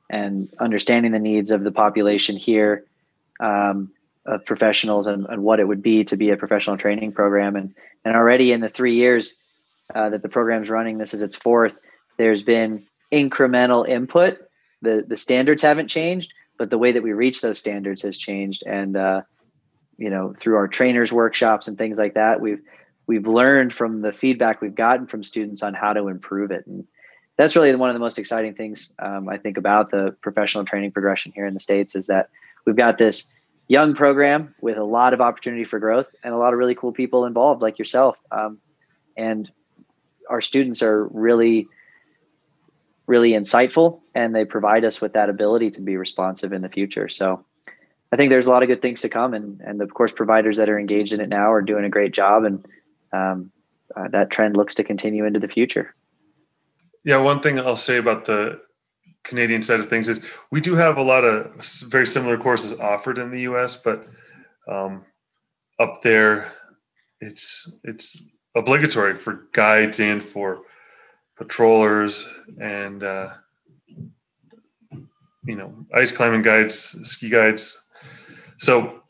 and understanding the needs of the population here, um, of professionals, and, and, what it would be to be a professional training program, and and already in the three years uh, that the program's running, this is its fourth. There's been incremental input. The the standards haven't changed, but the way that we reach those standards has changed. And uh, you know, through our trainers workshops and things like that, we've we've learned from the feedback we've gotten from students on how to improve it. And that's really one of the most exciting things um, I think about the professional training progression here in the states is that we've got this young program with a lot of opportunity for growth and a lot of really cool people involved, like yourself. Um, and our students are really really insightful and they provide us with that ability to be responsive in the future. So I think there's a lot of good things to come and, and of course providers that are engaged in it now are doing a great job and um, uh, that trend looks to continue into the future. Yeah, one thing I'll say about the Canadian side of things is we do have a lot of very similar courses offered in the U.S., but um, up there, it's it's obligatory for guides and for patrollers and uh, you know ice climbing guides ski guides. So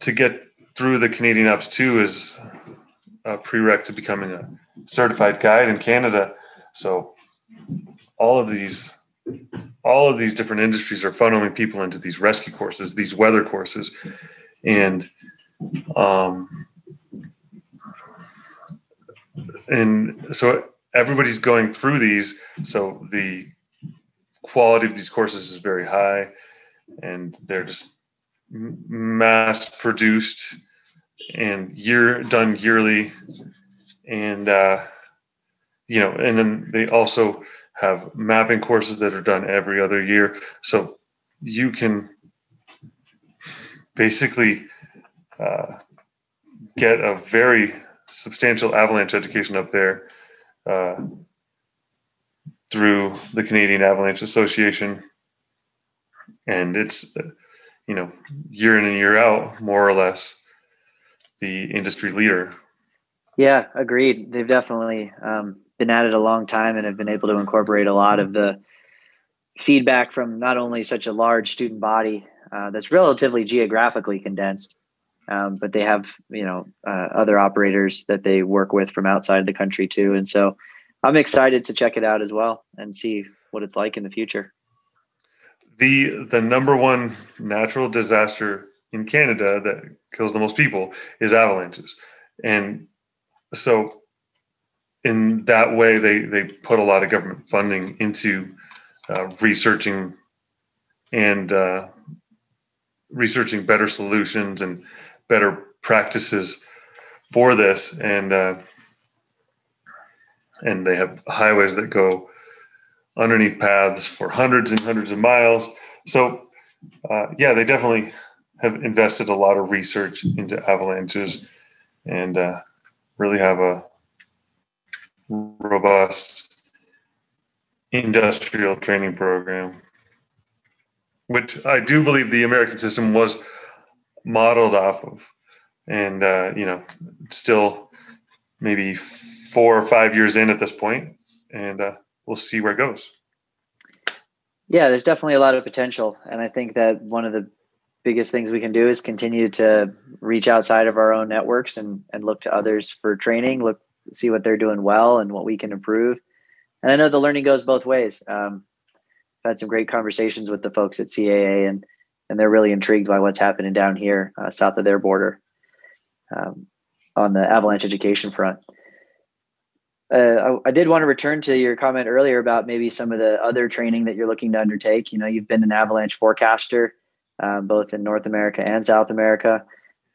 to get through the canadian ops 2 is a prereq to becoming a certified guide in canada. So all of these all of these different industries are funneling people into these rescue courses these weather courses. And um, and so everybody's going through these, so the quality of these courses is very high, and they're just mass produced and year done yearly, and uh, you know, and then they also have mapping courses that are done every other year, so you can basically uh, get a very substantial avalanche education up there uh, through the Canadian Avalanche Association, and it's you know year in and year out, more or less, the industry leader. Yeah, agreed. They've definitely um, been at it a long time and have been able to incorporate a lot of the feedback from not only such a large student body uh, that's relatively geographically condensed, um, but they have you know uh, other operators that they work with from outside the country too, and so I'm excited to check it out as well and see what it's like in the future. The the number one natural disaster in Canada that kills the most people is avalanches, and so in that way they they put a lot of government funding into uh, researching and uh, researching better solutions and better practices for this. And uh, and they have highways that go underneath paths for hundreds and hundreds of miles. So uh, yeah they definitely have invested a lot of research into avalanches and uh, really have a robust industrial training program which i do believe the american system was modeled off of. And, uh, you know, still maybe four or five years in at this point, and uh, we'll see where it goes. Yeah, there's definitely a lot of potential. And I think that one of the biggest things we can do is continue to reach outside of our own networks and, and look to others for training, look, see what they're doing well and what we can improve. And I know the learning goes both ways. Um, I've had some great conversations with the folks at CAA and and they're really intrigued by what's happening down here uh, south of their border um, on the avalanche education front. Uh, I, I, did want to return to your comment earlier about maybe some of the other training that you're looking to undertake. You know, you've been an avalanche forecaster um, both in North America and South America.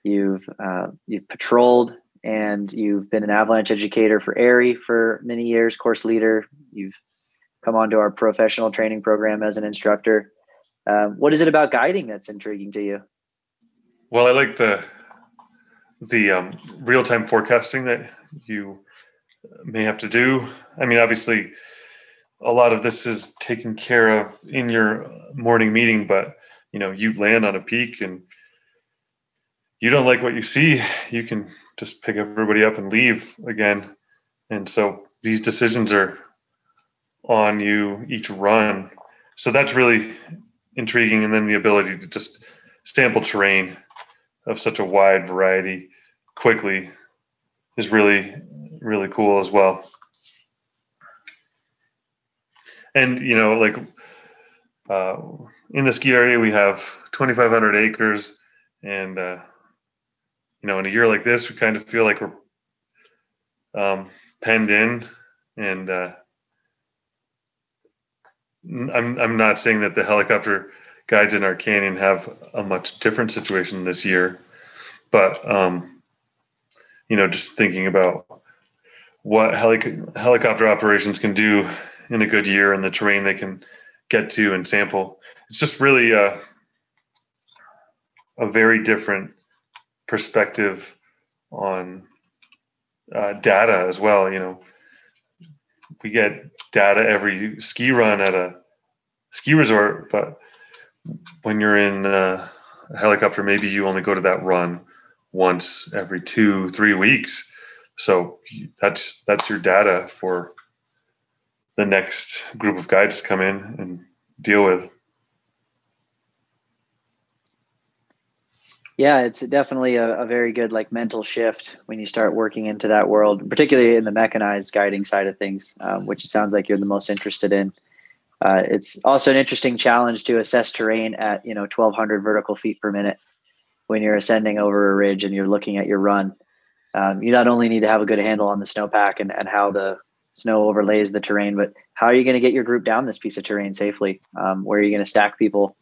You've uh, you've patrolled and you've been an avalanche educator for AIARE for many years, course leader. You've come onto our professional training program as an instructor. Um, what is it about guiding that's intriguing to you? Well, I like the the um, real time forecasting that you may have to do. I mean, obviously, a lot of this is taken care of in your morning meeting, but you know, you land on a peak and you don't like what you see, you can just pick everybody up and leave again. And so these decisions are on you each run. So that's really intriguing, and then the ability to just sample terrain of such a wide variety quickly is really really cool as well. And you know, like uh, in the ski area, we have 2,500 acres, and uh, you know, in a year like this, we kind of feel like we're um, penned in, and uh, I'm I'm not saying that the helicopter guides in our canyon have a much different situation this year, but um, you know, just thinking about what helic- helicopter operations can do in a good year and the terrain they can get to and sample, it's just really a, a very different perspective on uh, data as well. You know, we get data every ski run at a ski resort, but when you're in a helicopter, maybe you only go to that run once every two, three weeks. So that's that's your data for the next group of guides to come in and deal with. Yeah, it's definitely a, a, very good like mental shift when you start working into that world, particularly in the mechanized guiding side of things, um, which it sounds like you're the most interested in. Uh, it's also an interesting challenge to assess terrain at you know 1,200 vertical feet per minute when you're ascending over a ridge and you're looking at your run. Um, you not only need to have a good handle on the snowpack and, and how the snow overlays the terrain, but how are you going to get your group down this piece of terrain safely? Um, where are you going to stack people?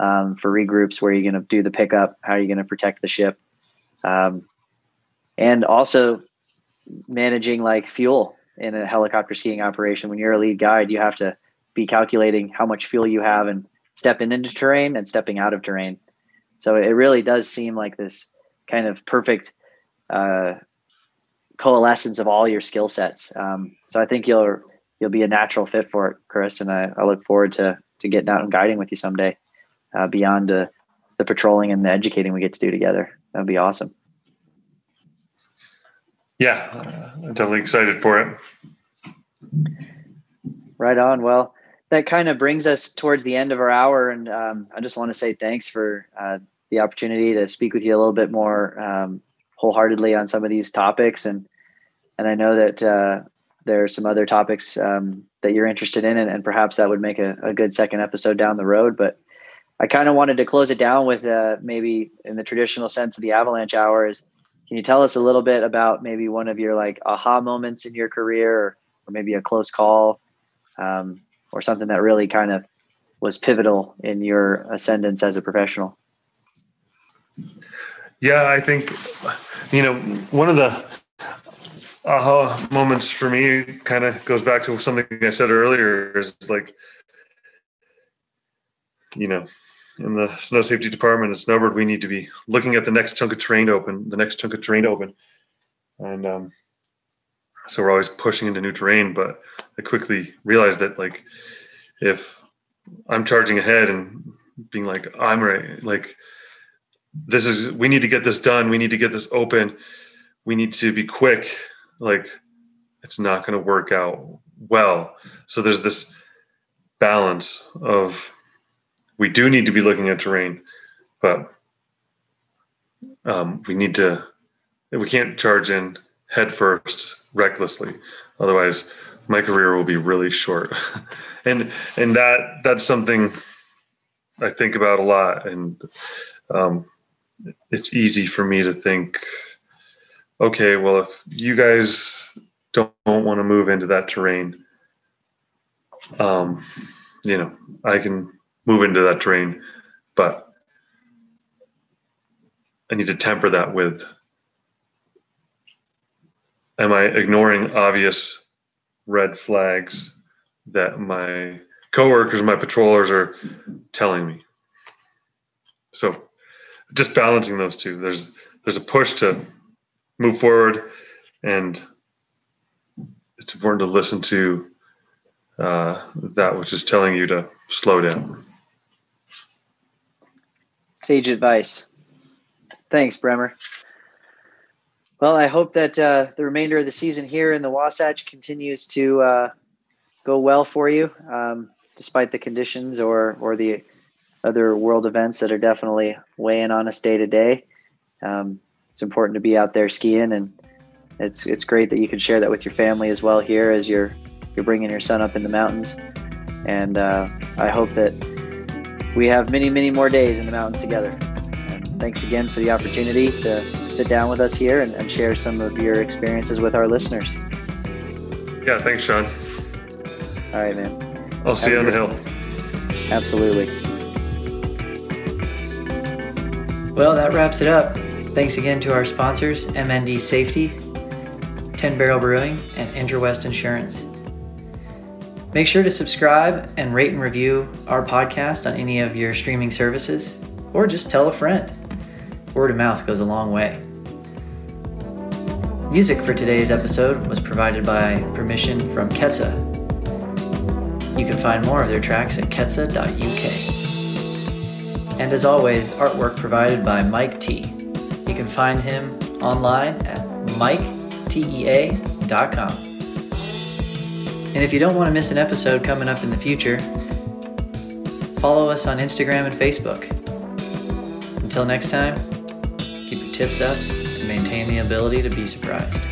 Um, for regroups where you're going to do the pickup, how are you going to protect the ship, um, and also managing like fuel in a helicopter skiing operation. When you're a lead guide, you have to be calculating how much fuel you have and stepping into terrain and stepping out of terrain. So it really does seem like this kind of perfect uh, coalescence of all your skill sets. Um, so I think you'll you'll be a natural fit for it, Chris. And I, I look forward to to getting out and guiding with you someday, uh, beyond uh, the patrolling and the educating we get to do together. That'd be awesome. Yeah, I'm definitely excited for it. Right on. Well, that kind of brings us towards the end of our hour, and um, I just want to say thanks for uh, the opportunity to speak with you a little bit more um, wholeheartedly on some of these topics, and and I know that uh, there are some other topics um, that you're interested in, and, and perhaps that would make a, a, good second episode down the road. But I kind of wanted to close it down with uh, maybe in the traditional sense of the avalanche hours. Can you tell us a little bit about maybe one of your like aha moments in your career, or, or maybe a close call, um, or something that really kind of was pivotal in your ascendance as a professional? Yeah, I think you know one of the aha moments for me kind of goes back to something I said earlier is like, you know, in the snow safety department at Snowbird, we need to be looking at the next chunk of terrain to open, the next chunk of terrain to open. And um, so we're always pushing into new terrain, but I quickly realized that like, if I'm charging ahead and being like, I'm right, like, this is, we need to get this done. We need to get this open. We need to be quick like it's not going to work out well. So there's this balance of we do need to be looking at terrain, but um, we need to we can't charge in head first recklessly. Otherwise, my career will be really short. [laughs] and and that that's something I think about a lot. And um, it's easy for me to think okay, well, if you guys don't, don't want to move into that terrain, um, you know, I can move into that terrain, but I need to temper that with am I ignoring obvious red flags that my coworkers, my patrollers are telling me? So just balancing those two. There's there's a push to move forward and it's important to listen to uh, that which is telling you to slow down sage advice. Thanks bremer. Well i hope that uh, the remainder of the season here in the wasatch continues to uh, go well for you um, despite the conditions or or the other world events that are definitely weighing on us day to day. Um, it's important to be out there skiing, and it's it's great that you can share that with your family as well here as you're you're bringing your son up in the mountains. And uh, I hope that we have many many more days in the mountains together. And thanks again for the opportunity to sit down with us here and, and share some of your experiences with our listeners. Yeah, thanks, Sean. All right, man. I'll see Have you on the hill. Absolutely. Well, that wraps it up. Thanks again to our sponsors, MND Safety, 10 Barrel Brewing, and InterWest Insurance. Make sure to subscribe and rate and review our podcast on any of your streaming services, or just tell a friend. Word of mouth goes a long way. Music for today's episode was provided by permission from Ketsa. You can find more of their tracks at ketsa.uk. And as always, artwork provided by Mike T. You can find him online at miketea.com. And if you don't want to miss an episode coming up in the future, follow us on Instagram and Facebook. Until next time, keep your tips up and maintain the ability to be surprised.